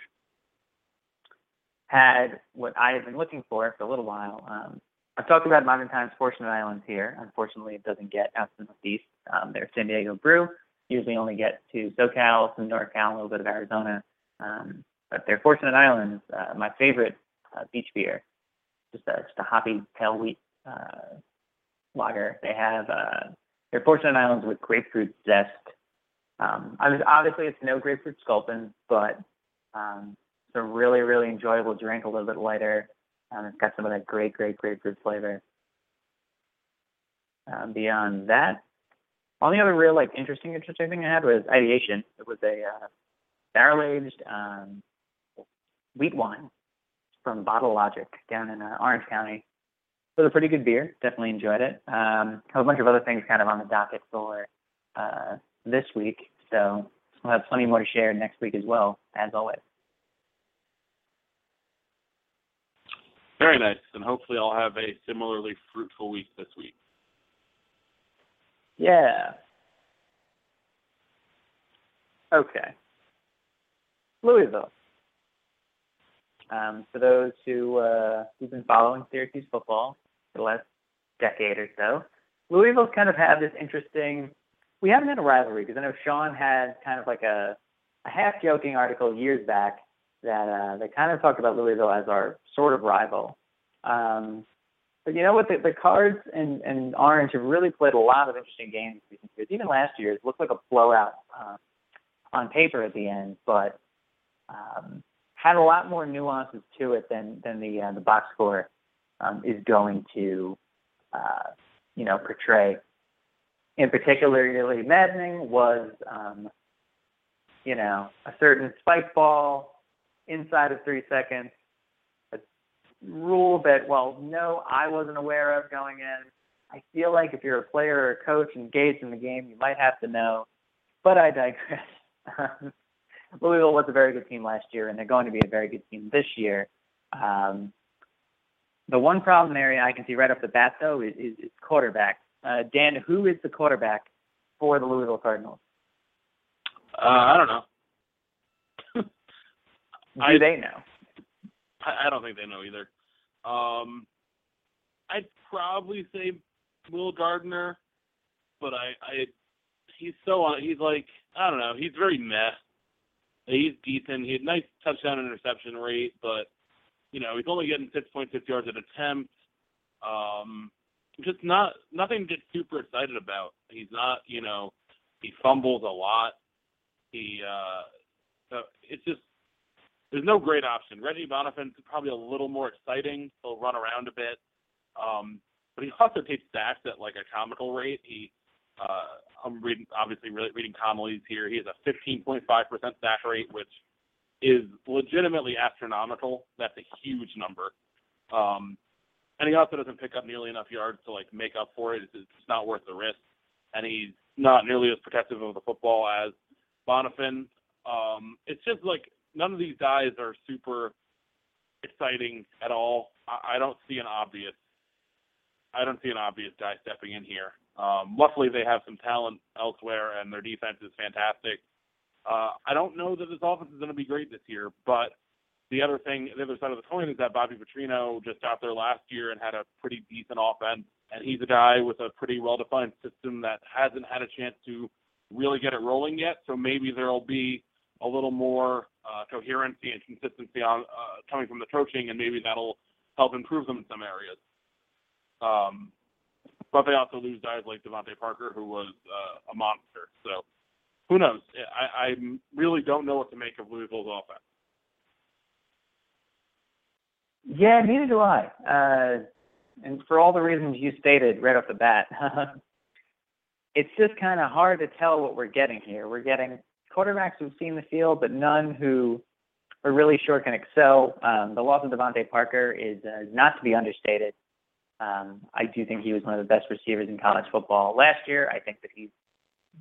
had what I have been looking for for a little while. Um, I've talked about Modern Times Fortunate Islands here. Unfortunately, it doesn't get out to the Northeast. Um, they're San Diego brew. Usually only get to SoCal, some NorCal, a little bit of Arizona. Um, but they're Fortunate Islands, uh, my favorite uh, beach beer. Just a, just a hoppy pale wheat uh, lager. They have uh, they're Fortunate Islands with grapefruit zest. Um, obviously it's no grapefruit sculpin, but um, it's a really really enjoyable drink, a little bit lighter. Um, it's got some of that great great grapefruit flavor. Um, beyond that, only other real like interesting interesting thing I had was ideation. It was a uh, barrel aged um, wheat wine from Bottle Logic down in uh, Orange County. It was a pretty good beer. Definitely enjoyed it. Um, have a bunch of other things kind of on the docket for uh, this week, so we'll have plenty more to share next week as well, as always. Very nice, and hopefully I'll have a similarly fruitful week this week. Yeah. Okay. Louisville. Um, for those who uh, who've been following Syracuse football for the last decade or so, Louisville's kind of had this interesting. We haven't had a rivalry because I know Sean had kind of like a, a half joking article years back that uh, that kind of talked about Louisville as our sort of rival. Um, but you know what? The, the Cards and, and Orange have really played a lot of interesting games recent years. Even last year, it looked like a blowout uh, on paper at the end, but um, had a lot more nuances to it than than the uh, the box score um, is going to uh, you know portray. In particularly maddening was um, you know a certain spike ball inside of three seconds, a rule that well no I wasn't aware of going in. I feel like if you're a player or a coach engaged in the game, you might have to know, but I digress. Louisville was a very good team last year, and they're going to be a very good team this year. Um, the one problem area I can see right off the bat, though, is, is, is quarterback. Uh, Dan, who is the quarterback for the Louisville Cardinals? Uh, I don't know. Do I- they know? I, I don't think they know either. Um, I'd probably say Will Gardner, but I, I, he's so on. He's like I don't know. He's very meh. He's decent. He had nice touchdown interception rate, but you know he's only getting 6.6 yards at attempt. Um, just not nothing to get super excited about. He's not, you know, he fumbles a lot. He, uh, so it's just there's no great option. Reggie Bonnafon's probably a little more exciting. He'll run around a bit, um, but he also takes sacks at like a comical rate. He, uh, I'm reading obviously reading Connolly's here. He has a 15.5% sack rate, which is legitimately astronomical. That's a huge number. Um, and he also doesn't pick up nearly enough yards to like make up for it. It's, it's not worth the risk. And he's not nearly as protective of the football as Bonnafon. Um, it's just like none of these guys are super exciting at all. I, I don't see an obvious. I don't see an obvious guy stepping in here. Um, luckily, they have some talent elsewhere, and their defense is fantastic. Uh, I don't know that this offense is going to be great this year, but the other thing, the other side of the coin is that Bobby Petrino just got there last year and had a pretty decent offense, and he's a guy with a pretty well-defined system that hasn't had a chance to really get it rolling yet. So maybe there'll be a little more uh, coherency and consistency on uh, coming from the coaching, and maybe that'll help improve them in some areas. Um, but they also lose guys like DeVante Parker, who was uh, a monster. So who knows? I, I really don't know what to make of Louisville's offense. Yeah, neither do I. Uh, and for all the reasons you stated right off the bat, <laughs> it's just kind of hard to tell what we're getting here. We're getting quarterbacks who've seen the field, but none who are really sure can excel. Um, the loss of DeVante Parker is uh, not to be understated. Um, I do think he was one of the best receivers in college football last year. I think that he's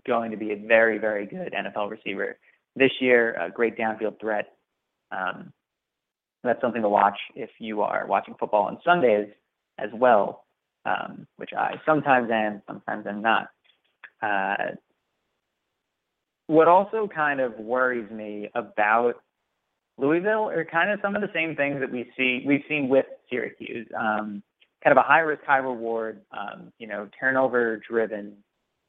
going to be a very, very good NFL receiver this year. A great downfield threat. Um, that's something to watch if you are watching football on Sundays as well, um, which I sometimes am, sometimes I'm not. Uh, what also kind of worries me about Louisville are kind of some of the same things that we see we've seen with Syracuse. Um, kind of a high risk, high reward, um, you know, turnover driven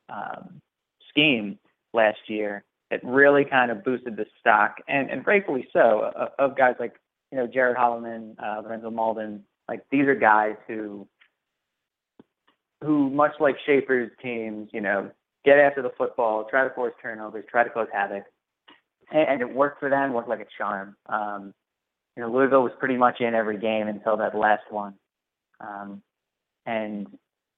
um, scheme last year that really kind of boosted the stock, and, and rightfully so, of, of guys like you know Gerod Holliman, uh, Lorenzo Mauldin. Like these are guys who who much like Shafer's teams, you know, get after the football, try to force turnovers, try to cause havoc, and, and it worked for them. Worked like a charm. Um, you know, Louisville was pretty much in every game until that last one, um, and,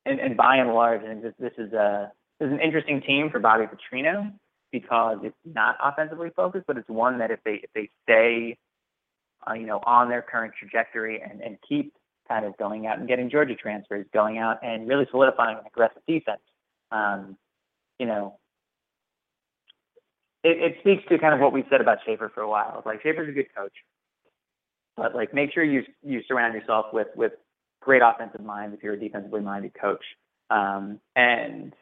and and by and large, I think this this is a this is an interesting team for Bobby Petrino because it's not offensively focused, but it's one that if they if they stay, uh, you know, on their current trajectory and and keep kind of going out and getting Georgia transfers, going out and really solidifying an aggressive defense, um, you know, it, it speaks to kind of what we've said about Shafer for a while. Like Shafer's a good coach, but like make sure you you surround yourself with with great offensive minds if you're a defensively minded coach. Um, and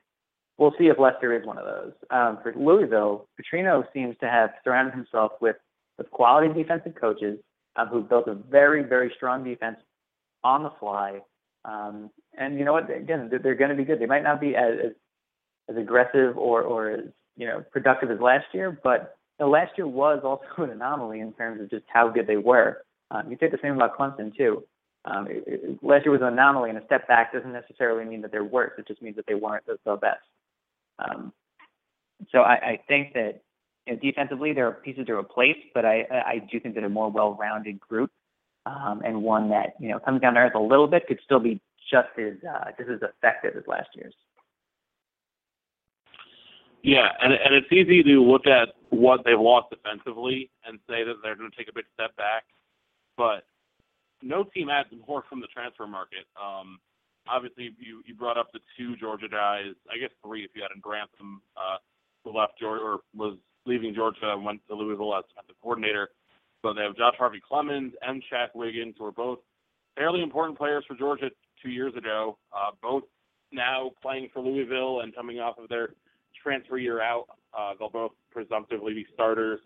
we'll see if Lester is one of those. Um, for Louisville, Petrino seems to have surrounded himself with with quality defensive coaches um, who've built a very very strong defense on the fly. Um, and you know what? Again, they're, they're going to be good. They might not be as, as as aggressive or or as you know productive as last year, but you know, last year was also <laughs> an anomaly in terms of just how good they were. Um, you say the same about Clemson too. Um, it, it, last year was an anomaly, and a step back doesn't necessarily mean that they're worse. It just means that they weren't the, the best. Um, so I, I think that you know, defensively there are pieces to replace, but I, I do think that a more well-rounded group um, and one that you know comes down to earth a little bit could still be just as uh, just as effective as last year's. Yeah, and and it's easy to look at what they've lost defensively and say that they're going to take a big step back, but no team adds more from the transfer market. Um, obviously, you you brought up the two Georgia guys. I guess three if you had in Grantham, uh, who left Georgia or was leaving Georgia and went to Louisville as defensive coordinator. But they have Josh Harvey Clemons and Shaq Wiggins, who are both fairly important players for Georgia two years ago. Uh, both now playing for Louisville and coming off of their transfer year out. Uh, they'll both presumptively be starters.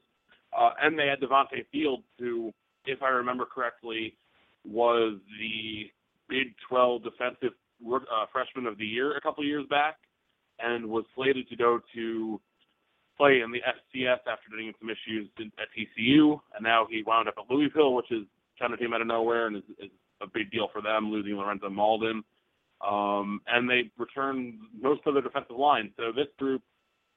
Uh, and they had Devonte Fields, who, if I remember correctly, was the Big 12 Defensive uh, Freshman of the Year a couple years back, and was slated to go to play in the FCS after getting some issues at TCU, and now he wound up at Louisville, which is kind of came out of nowhere and is, is a big deal for them, losing Lorenzo Mauldin. Um, and they return most of their defensive line. So this group,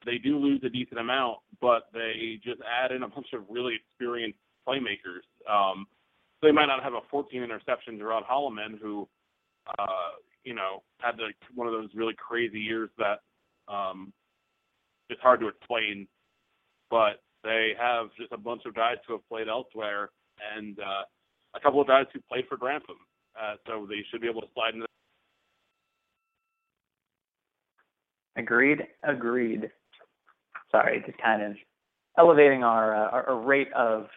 they do lose a decent amount, but they just add in a bunch of really experienced playmakers. Um, so they might not have a 14 interception Gerod Holliman, who, uh, you know, had like one of those really crazy years that um, it's hard to explain. But they have just a bunch of guys who have played elsewhere, and uh, a couple of guys who played for Grantham. Uh, so they should be able to slide into. Agreed. Agreed. Sorry, just kind of elevating our uh, our, rate of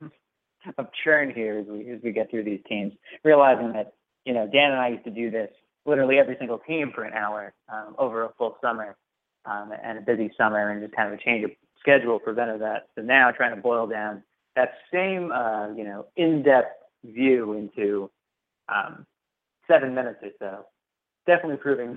<laughs> of churn here as we as we get through these teams, realizing that you know Dan and I used to do this literally every single team for an hour um, over a full summer um, and a busy summer, and just kind of a change of schedule prevented that. So now trying to boil down that same uh, you know in-depth view into um, seven minutes or so, definitely proving.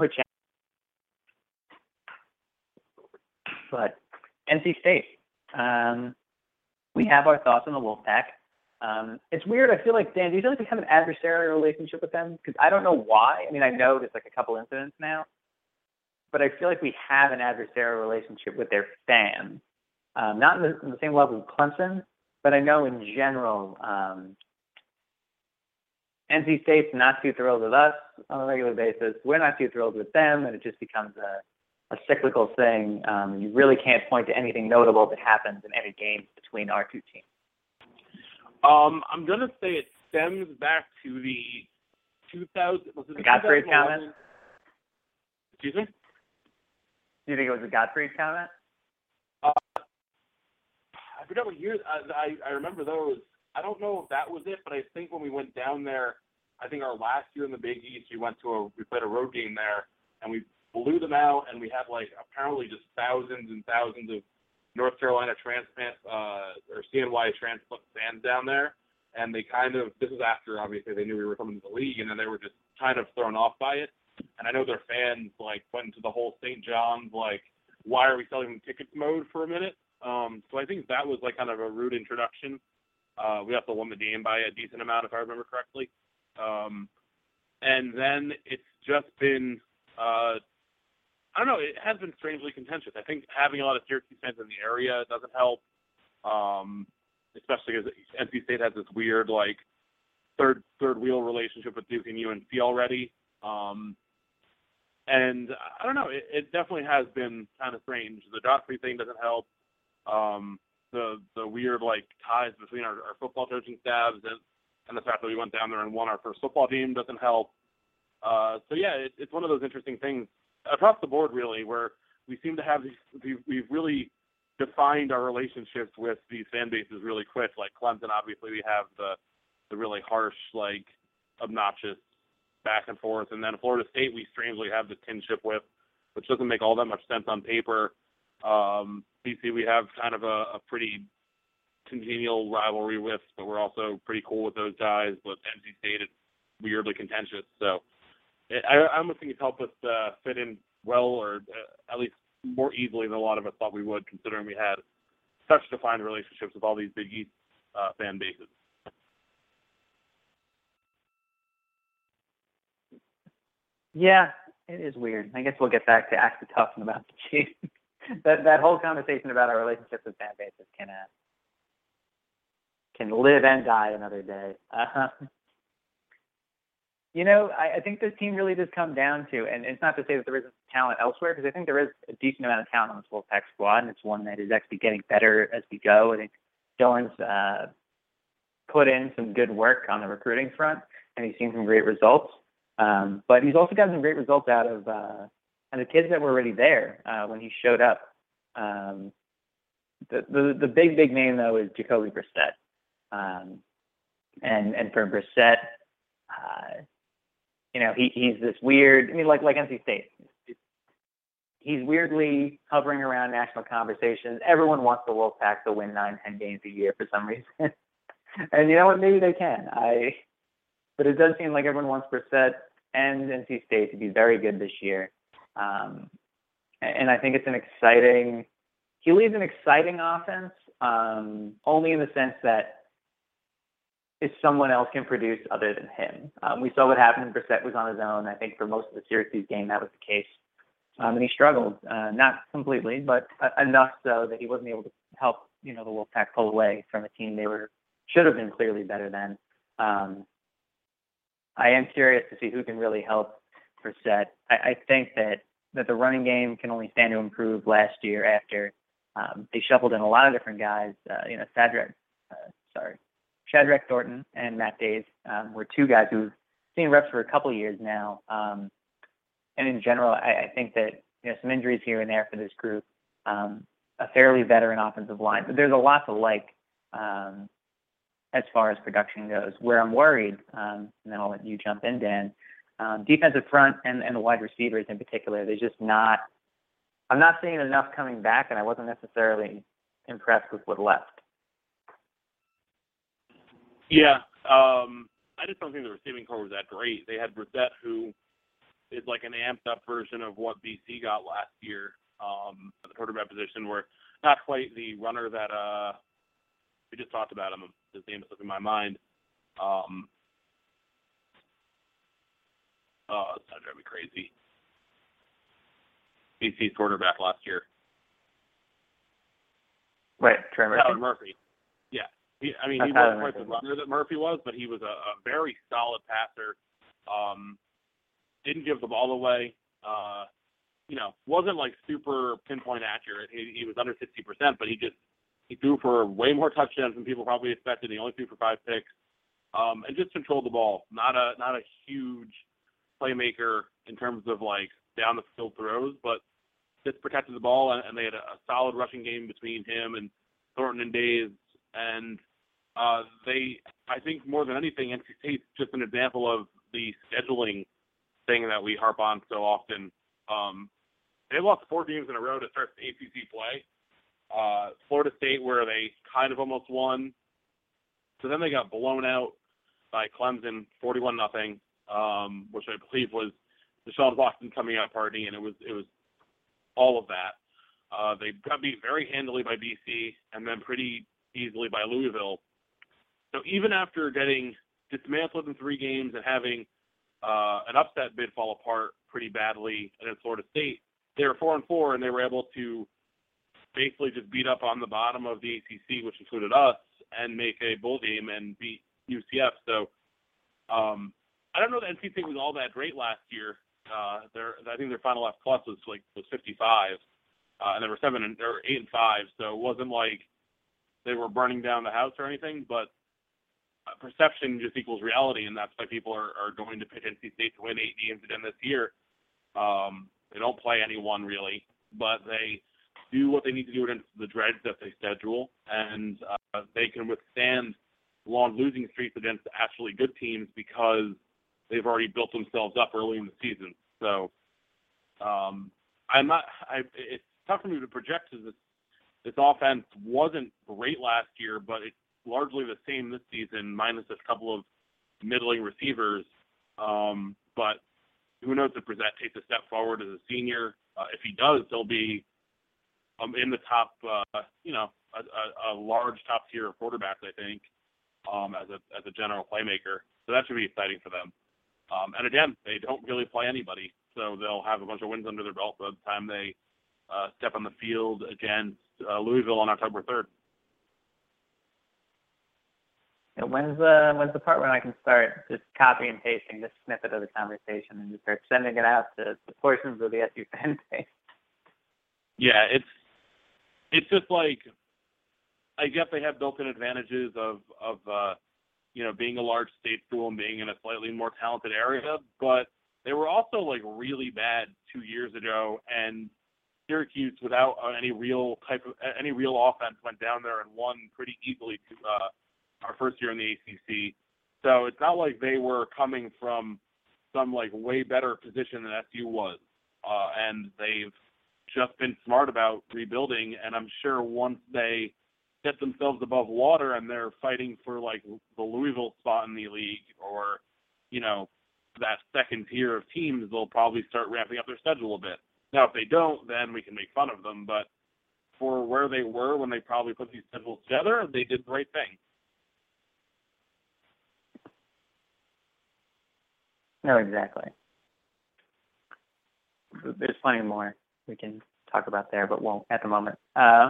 which but NC State. Um, we have our thoughts on the Wolfpack. Um, it's weird. I feel like Dan, do you feel like we have an adversarial relationship with them? Because I don't know why. I mean, I know there's like a couple incidents now, but I feel like we have an adversarial relationship with their fans. Um, not in the, in the same level as Clemson, but I know in general, um, NC State's not too thrilled with us on a regular basis. We're not too thrilled with them, and it just becomes a, a cyclical thing. Um, you really can't point to anything notable that happens in any games between our two teams. Um, I'm gonna say it stems back to the 2000. Was it The 2011 comment? Excuse me. Do you think it was a Gottfried comment? I forgot what years. I, I I remember those. I don't know if that was it, but I think when we went down there, I think our last year in the Big East, we went to a we played a road game there, and we blew them out, and we had like apparently just thousands and thousands of North Carolina transplant uh, or CNY transplant fans down there, and they kind of this was after obviously they knew we were coming to the league, and then they were just kind of thrown off by it. And I know their fans like went into the whole St. John's like, why are we selling tickets mode for a minute? Um, so I think that was like kind of a rude introduction. Uh, we also won the game by a decent amount, if I remember correctly. Um, and then it's just been, uh, I don't know, it has been strangely contentious. I think having a lot of Syracuse fans in the area doesn't help, um, especially because NC State has this weird like third third wheel relationship with Duke and UNC already. Um, and I don't know, it, it definitely has been kind of strange. The Gottfried thing doesn't help. Um, the the weird like ties between our, our football coaching staffs and and the fact that we went down there and won our first football team doesn't help. Uh, so yeah, it, it's one of those interesting things across the board really, where we seem to have these we've, we've really defined our relationships with these fan bases really quick. Like Clemson, obviously we have the the really harsh, like obnoxious back and forth, and then Florida State we strangely have the kinship with, which doesn't make all that much sense on paper. Um, BC we have kind of a, a pretty congenial rivalry with, but we're also pretty cool with those guys. But NC State is weirdly contentious, so I, I almost think it's helped us uh, fit in well, or uh, at least more easily than a lot of us thought we would, considering we had such defined relationships with all these Big East uh, fan bases. Yeah, it is weird. I guess we'll get back to actually talking about the team. <laughs> that that whole conversation about our relationship with fan bases can uh, can live and die another day. Uh, you know, I, I think this team really does come down to, and it's not to say that there isn't talent elsewhere, because I think there is a decent amount of talent on this Wolfpack squad, and it's one that is actually getting better as we go. I think Doeren's uh, put in some good work on the recruiting front, and he's seen some great results. Um, but he's also gotten some great results out of uh, and the kids that were already there uh, when he showed up. Um, the, the the big big name though is Jacoby Brissett, um, and and for Brissett, uh, you know he he's this weird. I mean like like NC State, he's weirdly hovering around national conversations. Everyone wants the Wolfpack to win nine, ten games a year for some reason. <laughs> and you know what? Maybe they can. I, but it does seem like everyone wants Brissett and NC State to be very good this year. Um, and I think it's an exciting. He leads an exciting offense, um, only in the sense that if someone else can produce other than him. Um, we saw what happened. when Brissett was on his own. I think for most of the Syracuse game, that was the case. Um, and he struggled, uh, not completely, but uh, enough so that he wasn't able to help, you know, the Wolfpack pull away from a team they were should have been clearly better than. Um, I am curious to see who can really help I, I think that that the running game can only stand to improve last year after um, they shuffled in a lot of different guys. Uh, you know, Sadrick, uh, sorry, Shadrach Thornton and Matt Dayes um, were two guys who've seen reps for a couple of years now. Um, and in general, I, I think that you know some injuries here and there for this group. Um, a fairly veteran offensive line, but there's a lot to like um, as far as production goes. Where I'm worried, um, and then I'll let you jump in, Dan. Um, defensive front and, and the wide receivers in particular, they're just not. I'm not seeing enough coming back, and I wasn't necessarily impressed with what left. Yeah, um, I just don't think the receiving corps was that great. They had Brissett, who is like an amped up version of what BC got last year um, at the quarterback position, where not quite the runner that uh, we just talked about him. His name is slipping my mind. Um, oh, it's not driving me crazy. BC's quarterback last year. Wait, Trey Murphy. Tyler Murphy. Yeah. He, I mean, he wasn't quite the runner that Murphy was, but he was a, a very solid passer. Um, didn't give the ball away. Uh, you know, wasn't like super pinpoint accurate. He, he was under 60%, but he just he threw for way more touchdowns than people probably expected. He only threw for five picks, um, and just controlled the ball. Not a not a huge playmaker in terms of like down the field throws, but just protected the ball, and, and they had a, a solid rushing game between him and Thornton and Dayes, and uh, they, I think more than anything, NC State's just an example of the scheduling thing that we harp on so often. Um, they lost four games in a row to start the ACC play. Uh, Florida State, where they kind of almost won. So then they got blown out by Clemson, 41 nothing, um, which I believe was Deshaun Watson coming out party, and it was it was all of that. Uh, they got beat very handily by BC, and then pretty easily by Louisville. So even after getting dismantled in three games and having uh, an upset bid fall apart pretty badly against Florida State. They were four and four, and they were able to basically just beat up on the bottom of the ACC, which included us, and make a bowl game and beat UCF. So um, I don't know that NC State was all that great last year. Uh, their I think their final F plus was like was 55, uh, and they were seven and or eight and five. So it wasn't like they were burning down the house or anything, but uh, perception just equals reality, and that's why people are, are going to pick NC State to win eight games again this year. Um, they don't play anyone really, but they do what they need to do against the dreads that they schedule, and uh, they can withstand long losing streaks against actually good teams because they've already built themselves up early in the season. So um, I'm not. I, it's tough for me to project because this this offense wasn't great last year, but it's largely the same this season, minus a couple of middling receivers. Um, but who knows if Brissett takes a step forward as a senior? Uh, if he does, he'll be um, in the top, uh, you know, a, a, a large top tier of quarterbacks, I think, um, as a as a general playmaker. So that should be exciting for them. Um, and again, they don't really play anybody, so they'll have a bunch of wins under their belt by the time they uh, step on the field against uh, Louisville on October 3rd. When's the when's the part when I can start just copy and pasting this snippet of the conversation and just start sending it out to the portions of the SU <laughs> fan base? Yeah, it's it's just like I guess they have built-in advantages of of uh, you know being a large state school and being in a slightly more talented area, but they were also like really bad two years ago, and Syracuse, without uh, any real type of any real offense, went down there and won pretty easily to uh, our first year in the ACC. So it's not like they were coming from some like way better position than SU was, uh, and they've just been smart about rebuilding, and I'm sure once they get themselves above water and they're fighting for like the Louisville spot in the league or you know that second tier of teams, they'll probably start ramping up their schedule a bit. Now, if they don't, then we can make fun of them. But for where they were when they probably put these schedules together, they did the right thing. No, exactly. There's plenty more we can talk about there, but won't at the moment. Uh,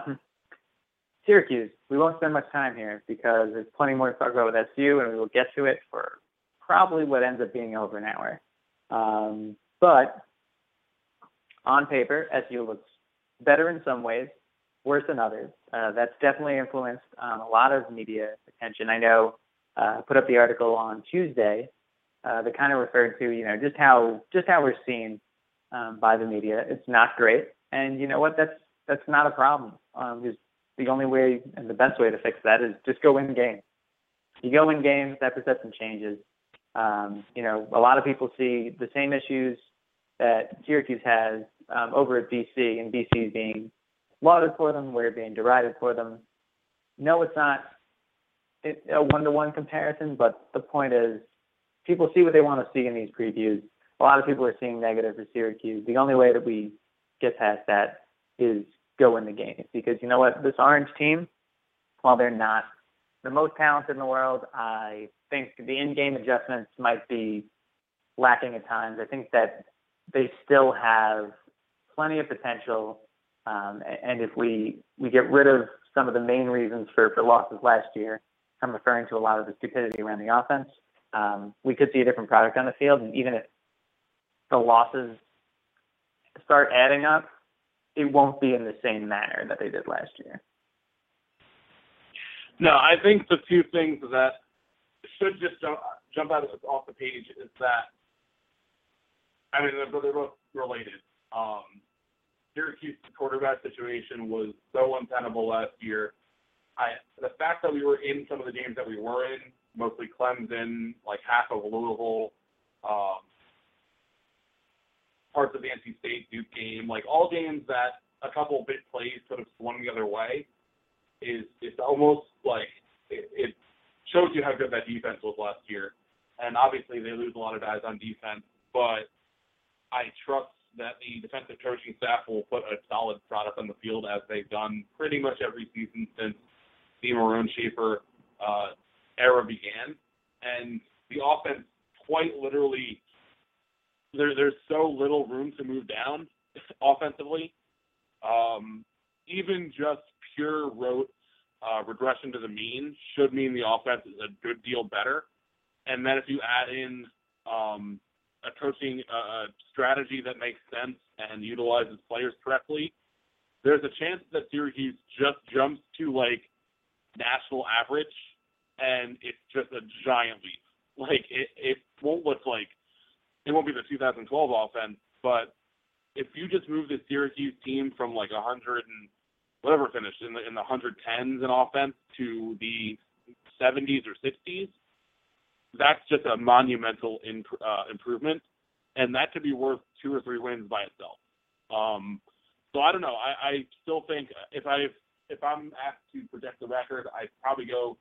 Syracuse, we won't spend much time here because there's plenty more to talk about with SU, and we will get to it for probably what ends up being over an hour. Um, but on paper, SU looks better in some ways, worse in others. Uh, that's definitely influenced um, a lot of media attention. I know uh, put up the article on Tuesday uh, that kind of referred to, you know, just how just how we're seen um, by the media. It's not great, and you know what? That's that's not a problem. Um, the only way and the best way to fix that is just go win games. You go win games, that perception changes. Um, you know, a lot of people see the same issues that Syracuse has um, over at BC, and BC being lauded for them, we're being derided for them. No, it's not a one-to-one comparison, but the point is, people see what they want to see in these previews. A lot of people are seeing negative for Syracuse. The only way that we get past that is go in the games because you know what, this Orange team, while they're not the most talented in the world, I think the in-game adjustments might be lacking at times. I think that they still have plenty of potential. Um, and if we we get rid of some of the main reasons for, for losses last year, I'm referring to a lot of the stupidity around the offense. Um, we could see a different product on the field, and even if the losses start adding up, it won't be in the same manner that they did last year. No, I think the two things that should just jump, jump out of, off the page is that I mean they're, they're both related. Um, Syracuse quarterback situation was so untenable last year. I the fact that we were in some of the games that we were in, mostly Clemson, like half of Louisville, um, parts of the NC State Duke game, like all games that a couple big plays could have swung the other way, is it's almost like it, it shows you how good that defense was last year. And obviously they lose a lot of guys on defense, but I trust that the defensive coaching staff will put a solid product on the field as they've done pretty much every season since the Marrone Shafer uh, era began. And the offense quite literally there there's so little room to move down <laughs> offensively. Um, even just pure rote uh, regression to the mean should mean the offense is a good deal better. And then if you add in um, a coaching uh, strategy that makes sense and utilizes players correctly, there's a chance that Syracuse just jumps to like national average, and it's just a giant leap. Like it, it won't look like it won't be the 2012 offense, but if you just move the Syracuse team from like 100 and whatever finished in the in the 110s in offense to the 70s or 60s, that's just a monumental uh, improvement, and that could be worth two or three wins by itself. Um, so I don't know. I, I still think if I if I'm asked to project the record, I'd probably go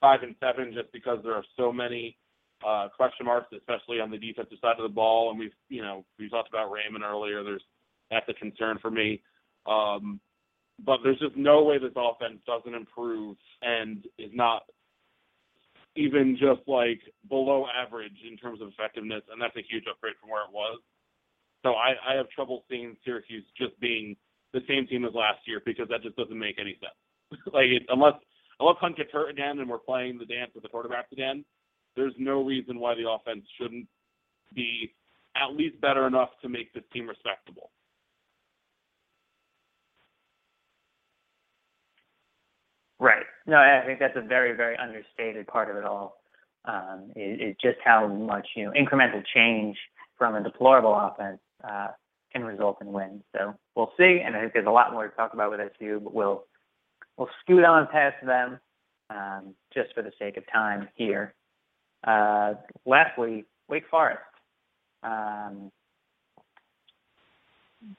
five and seven just because there are so many uh, question marks, especially on the defensive side of the ball. And we've you know we talked about Raymond earlier. There's that's a concern for me. Um, but there's just no way this offense doesn't improve and is not even just like below average in terms of effectiveness, and that's a huge upgrade from where it was. So I, I have trouble seeing Syracuse just being the same team as last year because that just doesn't make any sense. <laughs> like it, unless unless Hunt gets hurt again and we're playing the dance with the quarterbacks again, there's no reason why the offense shouldn't be at least better enough to make this team respectable. Right. No, I think that's a very, very understated part of it all. Um, is, is just how much you know incremental change from a deplorable offense uh, can result in wins. So we'll see, and I think there's a lot more to talk about with SU, but we'll we'll scoot on past them um, just for the sake of time here. Uh, lastly, Wake Forest. Um,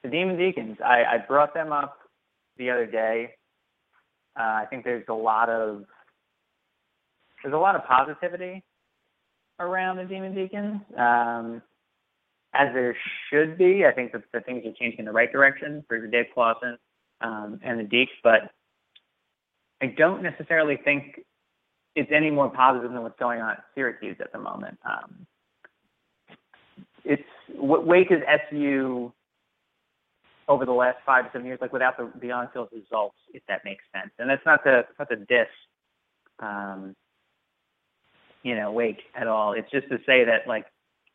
the Demon Deacons, I, I brought them up the other day. Uh, I think there's a lot of there's a lot of positivity around the Demon Deacons, um, as there should be. I think that the things are changing in the right direction for Dave Clawson um, and the Deeks, but I don't necessarily think it's any more positive than what's going on at Syracuse at the moment. Um, it's Wake is SU over the last five to seven years, like without the, the on-field results, if that makes sense. And that's not the not the diss, um, you know, Wake at all. It's just to say that like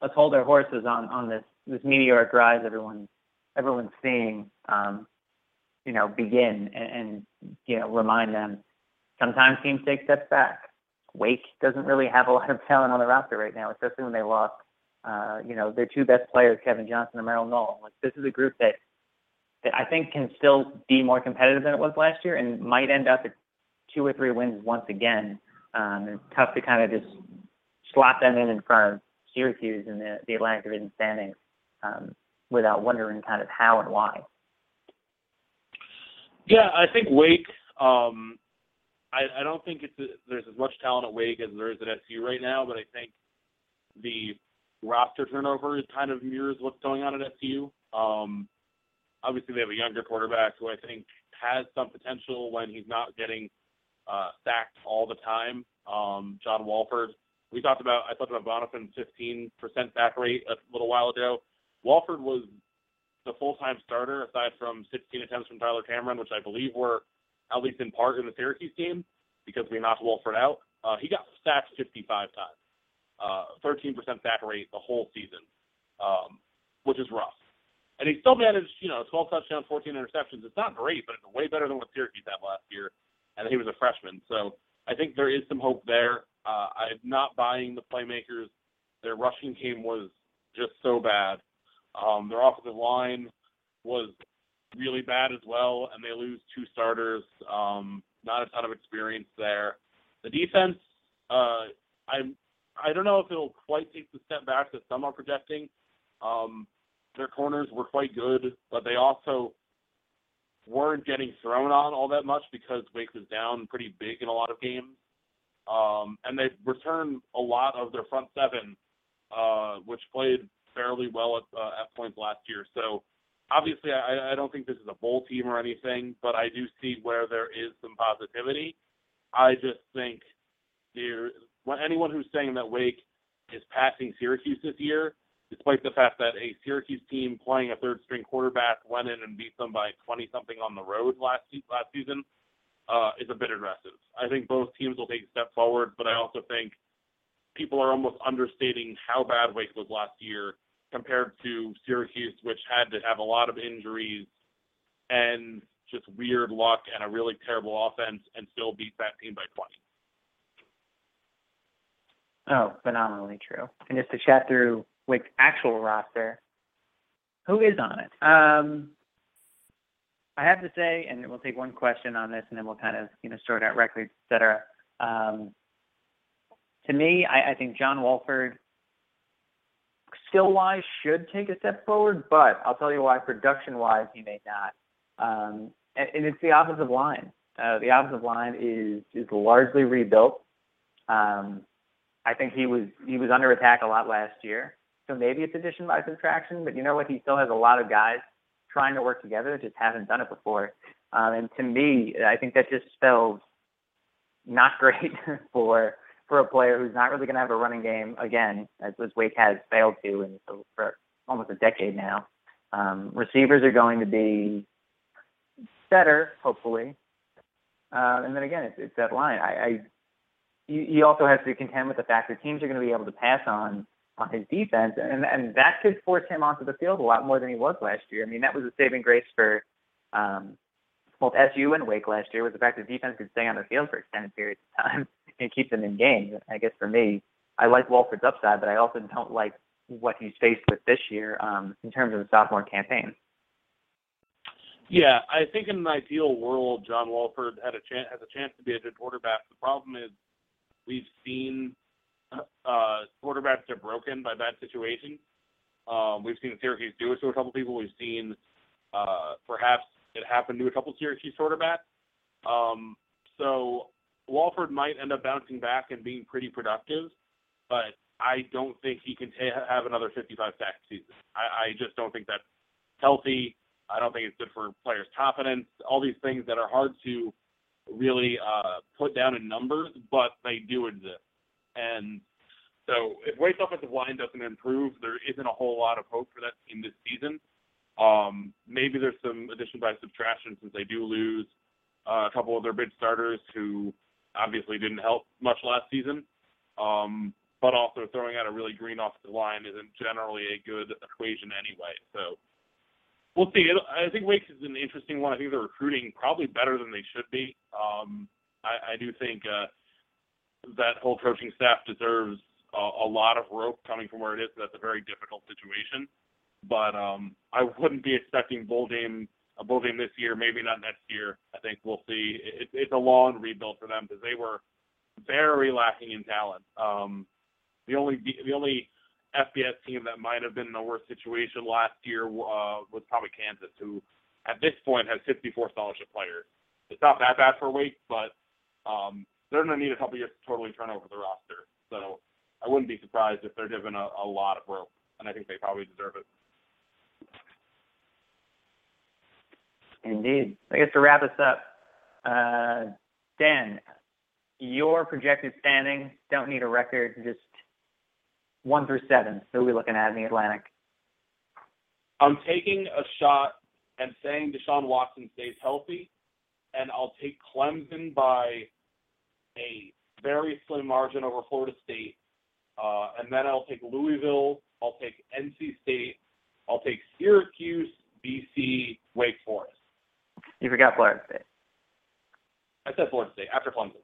let's hold our horses on on this this meteoric rise everyone everyone's seeing, um, you know, begin and, and you know remind them. Sometimes teams take steps back. Wake doesn't really have a <laughs> lot of talent on the roster right now, especially when they lost uh, you know, their two best players, Kevin Johnson and Merrill Noel. Like this is a group that that I think can still be more competitive than it was last year and might end up at two or three wins once again. Um, it's tough to kind of just slot them in in front of Syracuse in the, the Atlantic Division standings um, without wondering kind of how and why. Yeah, I think Wake. Um, I, I don't think it's a, there's as much talent at Wake as there is at SU right now, but I think the roster turnover kind of mirrors what's going on at SU. Um, obviously, they have a younger quarterback who I think has some potential when he's not getting uh, sacked all the time. Um, John Wolford. We talked about I talked about Bonnafon's 15% sack rate a little while ago. Wolford was the full-time starter aside from 16 attempts from Tyler Cameron, which I believe were at least in part in the Syracuse game because we knocked Wolford out. Uh, he got sacked 55 times uh, 13% sack rate the whole season, um, which is rough. And he still managed, you know, 12 touchdowns, 14 interceptions. It's not great, but it's way better than what Syracuse had last year, and he was a freshman. So I think there is some hope there. Uh, I'm not buying the playmakers. Their rushing game was just so bad. Um, their offensive line was really bad as well, and they lose two starters. Um, not a ton of experience there. The defense, uh, I'm I don't know if it'll quite take the step back that some are projecting. Um, their corners were quite good, but they also weren't getting thrown on all that much because Wake was down pretty big in a lot of games. Um, and they returned a lot of their front seven, uh, which played fairly well at, uh, at points last year. So obviously, I, I don't think this is a bowl team or anything, but I do see where there is some positivity. I just think there anyone who's saying that Wake is passing Syracuse this year, despite the fact that a Syracuse team playing a third string quarterback went in and beat them by 20 something on the road last last season, uh, is a bit aggressive. I think both teams will take a step forward, but I also think people are almost understating how bad Wake was last year compared to Syracuse, which had to have a lot of injuries and just weird luck and a really terrible offense and still beat that team by 20. Oh, phenomenally true. And just to chat through Wake's actual roster, who is on it? Um, I have to say, and we'll take one question on this, and then we'll kind of you know sort out records, et cetera. Um, to me, I, I think John Wolford, skill wise, should take a step forward, but I'll tell you why. Production wise, he may not. Um, and, and it's the offensive line. Uh, the offensive line is is largely rebuilt. Um, I think he was he was under attack a lot last year. So maybe it's addition by subtraction, but you know what? He still has a lot of guys trying to work together, just haven't done it before. Um, and to me, I think that just spells not <laughs> great for for a player who's not really going to have a running game again, as, as Wake has failed to in for almost a decade now. Um, receivers are going to be better, hopefully. Uh, and then again, it's, it's that line. I, I he also has to contend with the fact that teams are going to be able to pass on on his defense, and and that could force him onto the field a lot more than he was last year. I mean, that was a saving grace for um, both SU and Wake last year was the fact that defense could stay on the field for extended periods of time <laughs> and keep them in games. I guess for me, I like Wolford's upside, but I also don't like what he's faced with this year um, in terms of the sophomore campaign. Yeah, I think in an ideal world, John Wolford had a chance has a chance to be a good quarterback. The problem is We've seen uh, quarterbacks get broken by bad situations. Um, we've seen Syracuse do it to a couple people. We've seen Uh, perhaps it happened to a couple Syracuse quarterbacks. Um, so Wolford might end up bouncing back and being pretty productive, but I don't think he can ta- have another 55 sack season. I, I just don't think that's healthy. I don't think it's good for players' confidence. All these things that are hard to really uh, put down in numbers, but they do exist. And so if Wake's offensive line doesn't improve, there isn't a whole lot of hope for that team this season. Um, maybe there's some addition by subtraction since they do lose uh, a couple of their big starters who obviously didn't help much last season. Um, but also throwing out a really green offensive line isn't generally a good equation anyway. So we'll see. I think Wake is an interesting one. I think they're recruiting probably better than they should be. Um, I, I do think uh, that whole coaching staff deserves a, a lot of rope coming from where it is. That's a very difficult situation. But um, I wouldn't be expecting bowl game a bowl game this year. Maybe not next year. I think we'll see. It, it's a long rebuild for them because they were very lacking in talent. Um, the only the only FBS team that might have been in a worse situation last year uh, was probably Kansas, who at this point has 54 scholarship players. It's not that bad for Wake, but um, they're going to need a couple years to totally turn over the roster. So I wouldn't be surprised if they're given a, a lot of rope, and I think they probably deserve it. Indeed. I guess to wrap us up, uh, Dan, your projected standings don't need a record, just one through seven. Who are we looking at in the Atlantic? I'm taking a shot and saying Deshaun Watson stays healthy, and I'll take Clemson by a very slim margin over Florida State. Uh, and then I'll take Louisville. I'll take NC State. I'll take Syracuse, BC, Wake Forest. You forgot Florida State. I said Florida State after Clemson.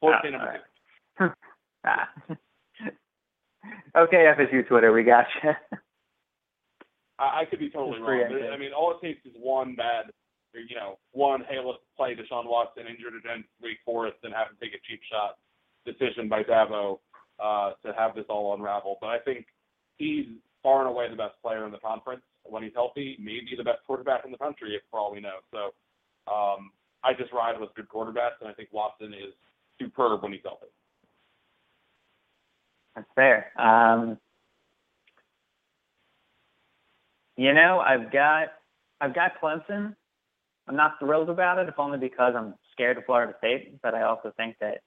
Florida Oh, State number all two. ah. <laughs> okay, FSU Twitter, we got you. I, I could be totally wrong. I mean, all it takes is one bad, or, you know, one hey, let's play Deshaun Watson injured against Wake Forest and have to take a cheap shot decision by Dabo uh, to have this all unravel. But I think he's far and away the best player in the conference when he's healthy. Maybe the best quarterback in the country, for all we know. So um, I just ride with good quarterbacks, and I think Watson is superb when he's healthy. That's fair. Um, you know, I've got I've got Clemson. I'm not thrilled about it, if only because I'm scared of Florida State. But I also think that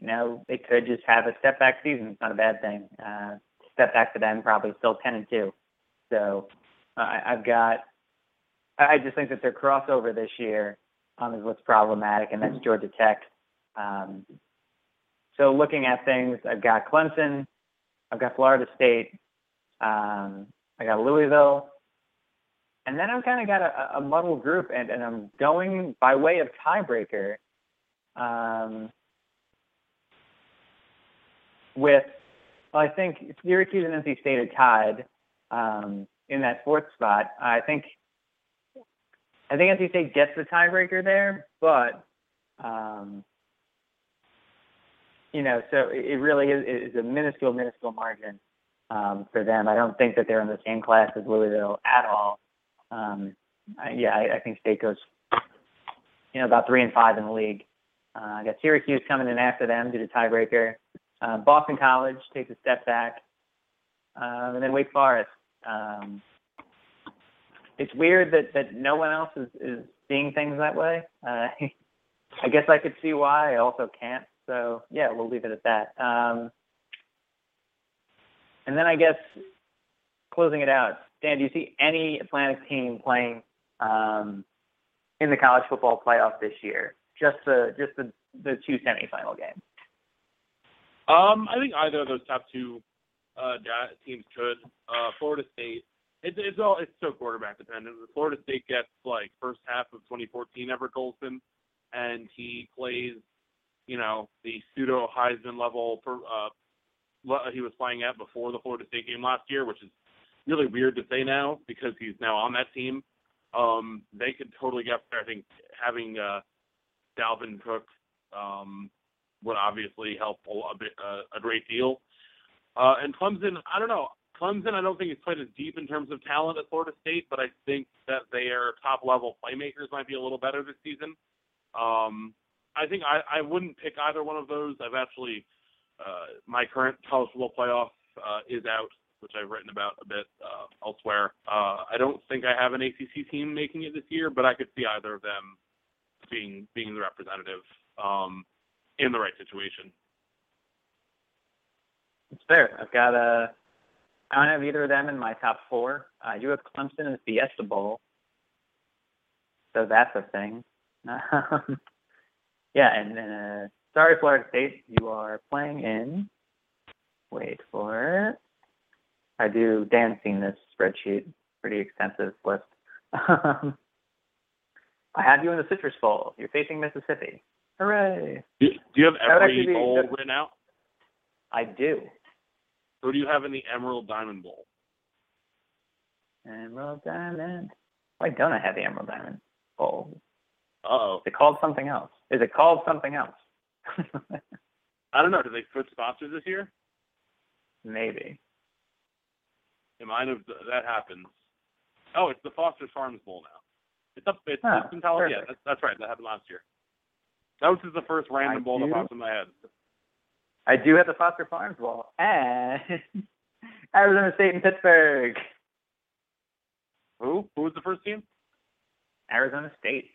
you know they could just have a step back season. It's not a bad thing. Uh, step back to them, probably still ten and two. So I, I've got. I just think that their crossover this year um, is what's problematic, and that's Georgia Tech. Um, so looking at things, I've got Clemson, I've got Florida State, um, I got Louisville, and then I've kind of got a, a muddled group, and, and I'm going by way of tiebreaker um, with, well, I think Syracuse and NC State are tied um, in that fourth spot. I think I think NC State gets the tiebreaker there, but um, you know, so it really is, is a minuscule, minuscule margin um, for them. I don't think that they're in the same class as Louisville at all. Um, I, yeah, I, I think State goes, you know, about three and five in the league. Uh, I got Syracuse coming in after them due to tiebreaker. Uh, Boston College takes a step back, um, and then Wake Forest. Um, it's weird that that no one else is, is seeing things that way. Uh, <laughs> I guess I could see why. I also can't. So yeah, we'll leave it at that. Um, and then I guess closing it out, Dan, do you see any Atlantic team playing um, in the college football playoff this year? Just the just the the two semifinal games. Um, I think either of those top two uh, teams could. Uh, Florida State, it's it's all it's so quarterback dependent. Florida State gets like first half of 2014 Everett Golson, and he plays, you know, the pseudo Heisman level per, uh, he was playing at before the Florida State game last year, which is really weird to say now because he's now on that team. Um, they could totally get there. I think having uh, Dalvin Cook um, would obviously help a, a bit, uh, a great deal. Uh, and Clemson, I don't know. Clemson, I don't think is quite as deep in terms of talent as Florida State, but I think that their top level playmakers might be a little better this season. Um, I think I, I wouldn't pick either one of those. I've actually uh, my current college football playoff uh, is out, which I've written about a bit uh, elsewhere. Uh, I don't think I have an ACC team making it this year, but I could see either of them being being the representative um, in the right situation. It's fair. I've got a. I don't have either of them in my top four. I do have Clemson in the Fiesta Bowl, so that's a thing. <laughs> Um, yeah, and uh, sorry, Florida State, you are playing in. Wait for it. I do. Dan's seen this spreadsheet, pretty extensive list. <laughs> Um, I have you in the Citrus Bowl. You're facing Mississippi. Hooray! Do, do you have every bowl written out? I do. Who do you have in the Emerald Diamond Bowl? Emerald Diamond. Why don't I have the Emerald Diamond Bowl? Oh. Is it called something else? Is it called something else? <laughs> I don't know. Did they switch sponsors this year? Maybe. It might have. That happens. Oh, it's the Foster Farms Bowl now. It's up. It's, Oh, it's in Tallahassee. Yeah, that's, that's right. That happened last year. That was just the first random I bowl that do. popped in my head. I do have the Foster Farms Bowl and <laughs> Arizona State and Pittsburgh. Who? Who was the first team? Arizona State.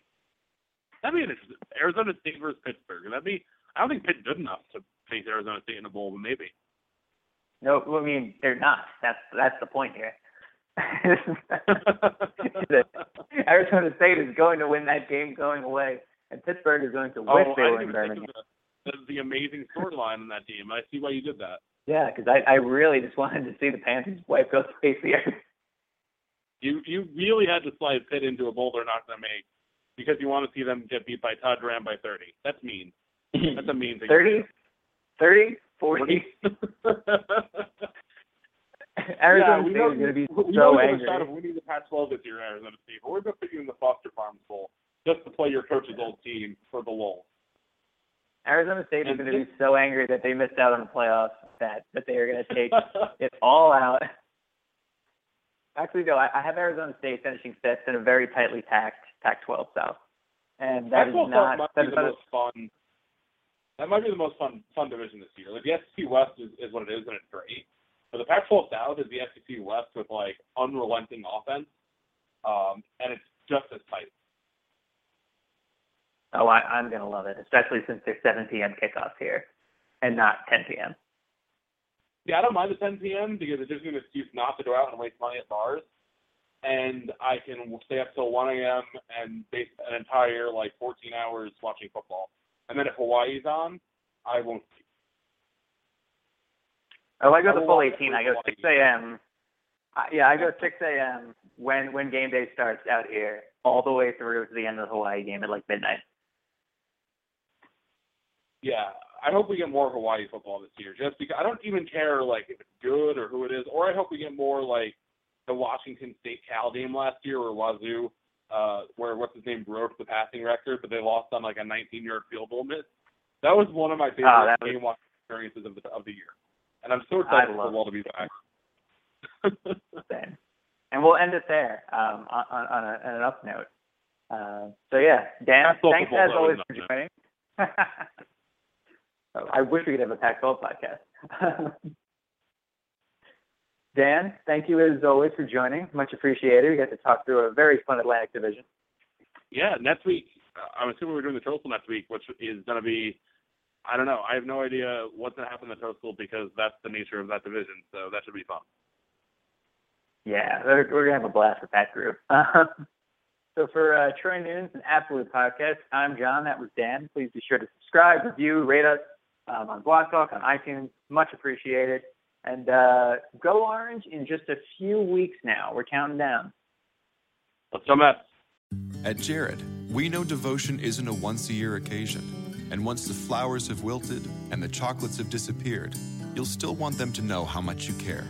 That'd be an. Arizona State versus Pittsburgh. That'd be. I don't think Pitt's good enough to face Arizona State in a bowl, but maybe. No, I mean they're not. That's that's the point here. <laughs> Arizona State is going to win that game going away, and Pittsburgh is going to wish oh, they were in Birmingham. The, amazing storyline in that team. I see why you did that. Yeah, because I, I really just wanted to see the Panthers wipe out the face the earth. You you really had to slide Pitt into a bowl they're not going to make because you want to see them get beat by Todd Graham by 30. That's mean. That's a mean thing. 30, 30, 40. <laughs> Arizona yeah, State know, is going to be we so we angry. a shot of winning the Pac-12 this year, Arizona State, but we're going to put you in the Foster Farms Bowl just to play your coach's old team for the lull. Arizona State is going to be so angry that they missed out on the playoffs that that they are going to take <laughs> it all out. Actually, no, I, I have Arizona State finishing fifth in a very tightly packed Pac-12 South, and that is Pac-12 not might that be the not most fun. That might be the most fun fun division this year. Like the SEC West is, is what it is, and it's great. But the Pac-12 South is the SEC West with like unrelenting offense, um, and it's just as tight. Oh, I, I'm going to love it, especially since there's 7 p.m. kickoffs here and not 10 p.m. Yeah, I don't mind the 10 p.m. because it gives me an excuse not to go out and waste money at bars, and I can stay up till 1 a.m. and base an entire like 14 hours watching football. And then if Hawaii's on, I won't. sleep. Oh, I go I the full 18. I go Hawaii 6 a.m. Yeah, I go 6 a.m. when when game day starts out here, all the way through to the end of the Hawaii game at like midnight. Yeah, I hope we get more Hawaii football this year. Just because I don't even care like if it's good or who it is, or I hope we get more like the Washington State Cal game last year where Wazzu, uh, where what's his name broke the passing record, but they lost on like a 19-yard field goal miss. That was one of my favorite Oh, was- game watching experiences of the of the year, and I'm so excited for football to be back. <laughs> And we'll end it there um, on, on, on, a, on an up note. Uh, so yeah, Dan, thanks as always for joining. <laughs> I wish we could have a Pac-12 podcast. <laughs> Dan, thank you as always for joining. Much appreciated. We got to talk through a very fun Atlantic Division. Yeah, next week. uh, I'm assuming we're doing the Toastal next week, which is going to be. I don't know. I have no idea what's going to happen in the Toastal because that's the nature of that division. So that should be fun. Yeah, we're, we're gonna have a blast with that group. <laughs> So for uh, Troy Nunes and Absolute Podcast, I'm John. That was Dan. Please be sure to subscribe, review, rate us um, on Blog Talk, on iTunes. Much appreciated. And uh, go Orange in just a few weeks now. We're counting down. Let's go Mets. At Jared, we know devotion isn't a once a year occasion. And once the flowers have wilted and the chocolates have disappeared, you'll still want them to know how much you care.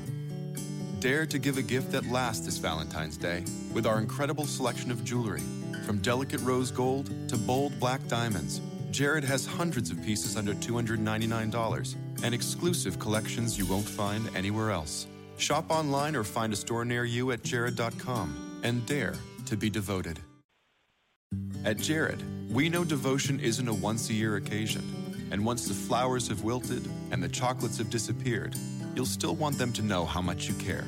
Dare to give a gift that lasts this Valentine's Day with our incredible selection of jewelry. From delicate rose gold to bold black diamonds, Jared has hundreds of pieces under $299 and exclusive collections you won't find anywhere else. Shop online or find a store near you at jared.com and dare to be devoted. At Jared, we know devotion isn't a once a year occasion, and once the flowers have wilted and the chocolates have disappeared, you'll still want them to know how much you care.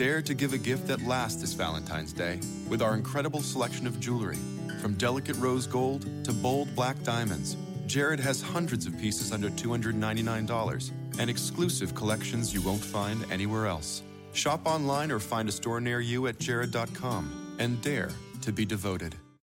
Dare to give a gift that lasts this Valentine's Day with our incredible selection of jewelry. From delicate rose gold to bold black diamonds, Jared has hundreds of pieces under $299 and exclusive collections you won't find anywhere else. Shop online or find a store near you at jared.com and dare to be devoted.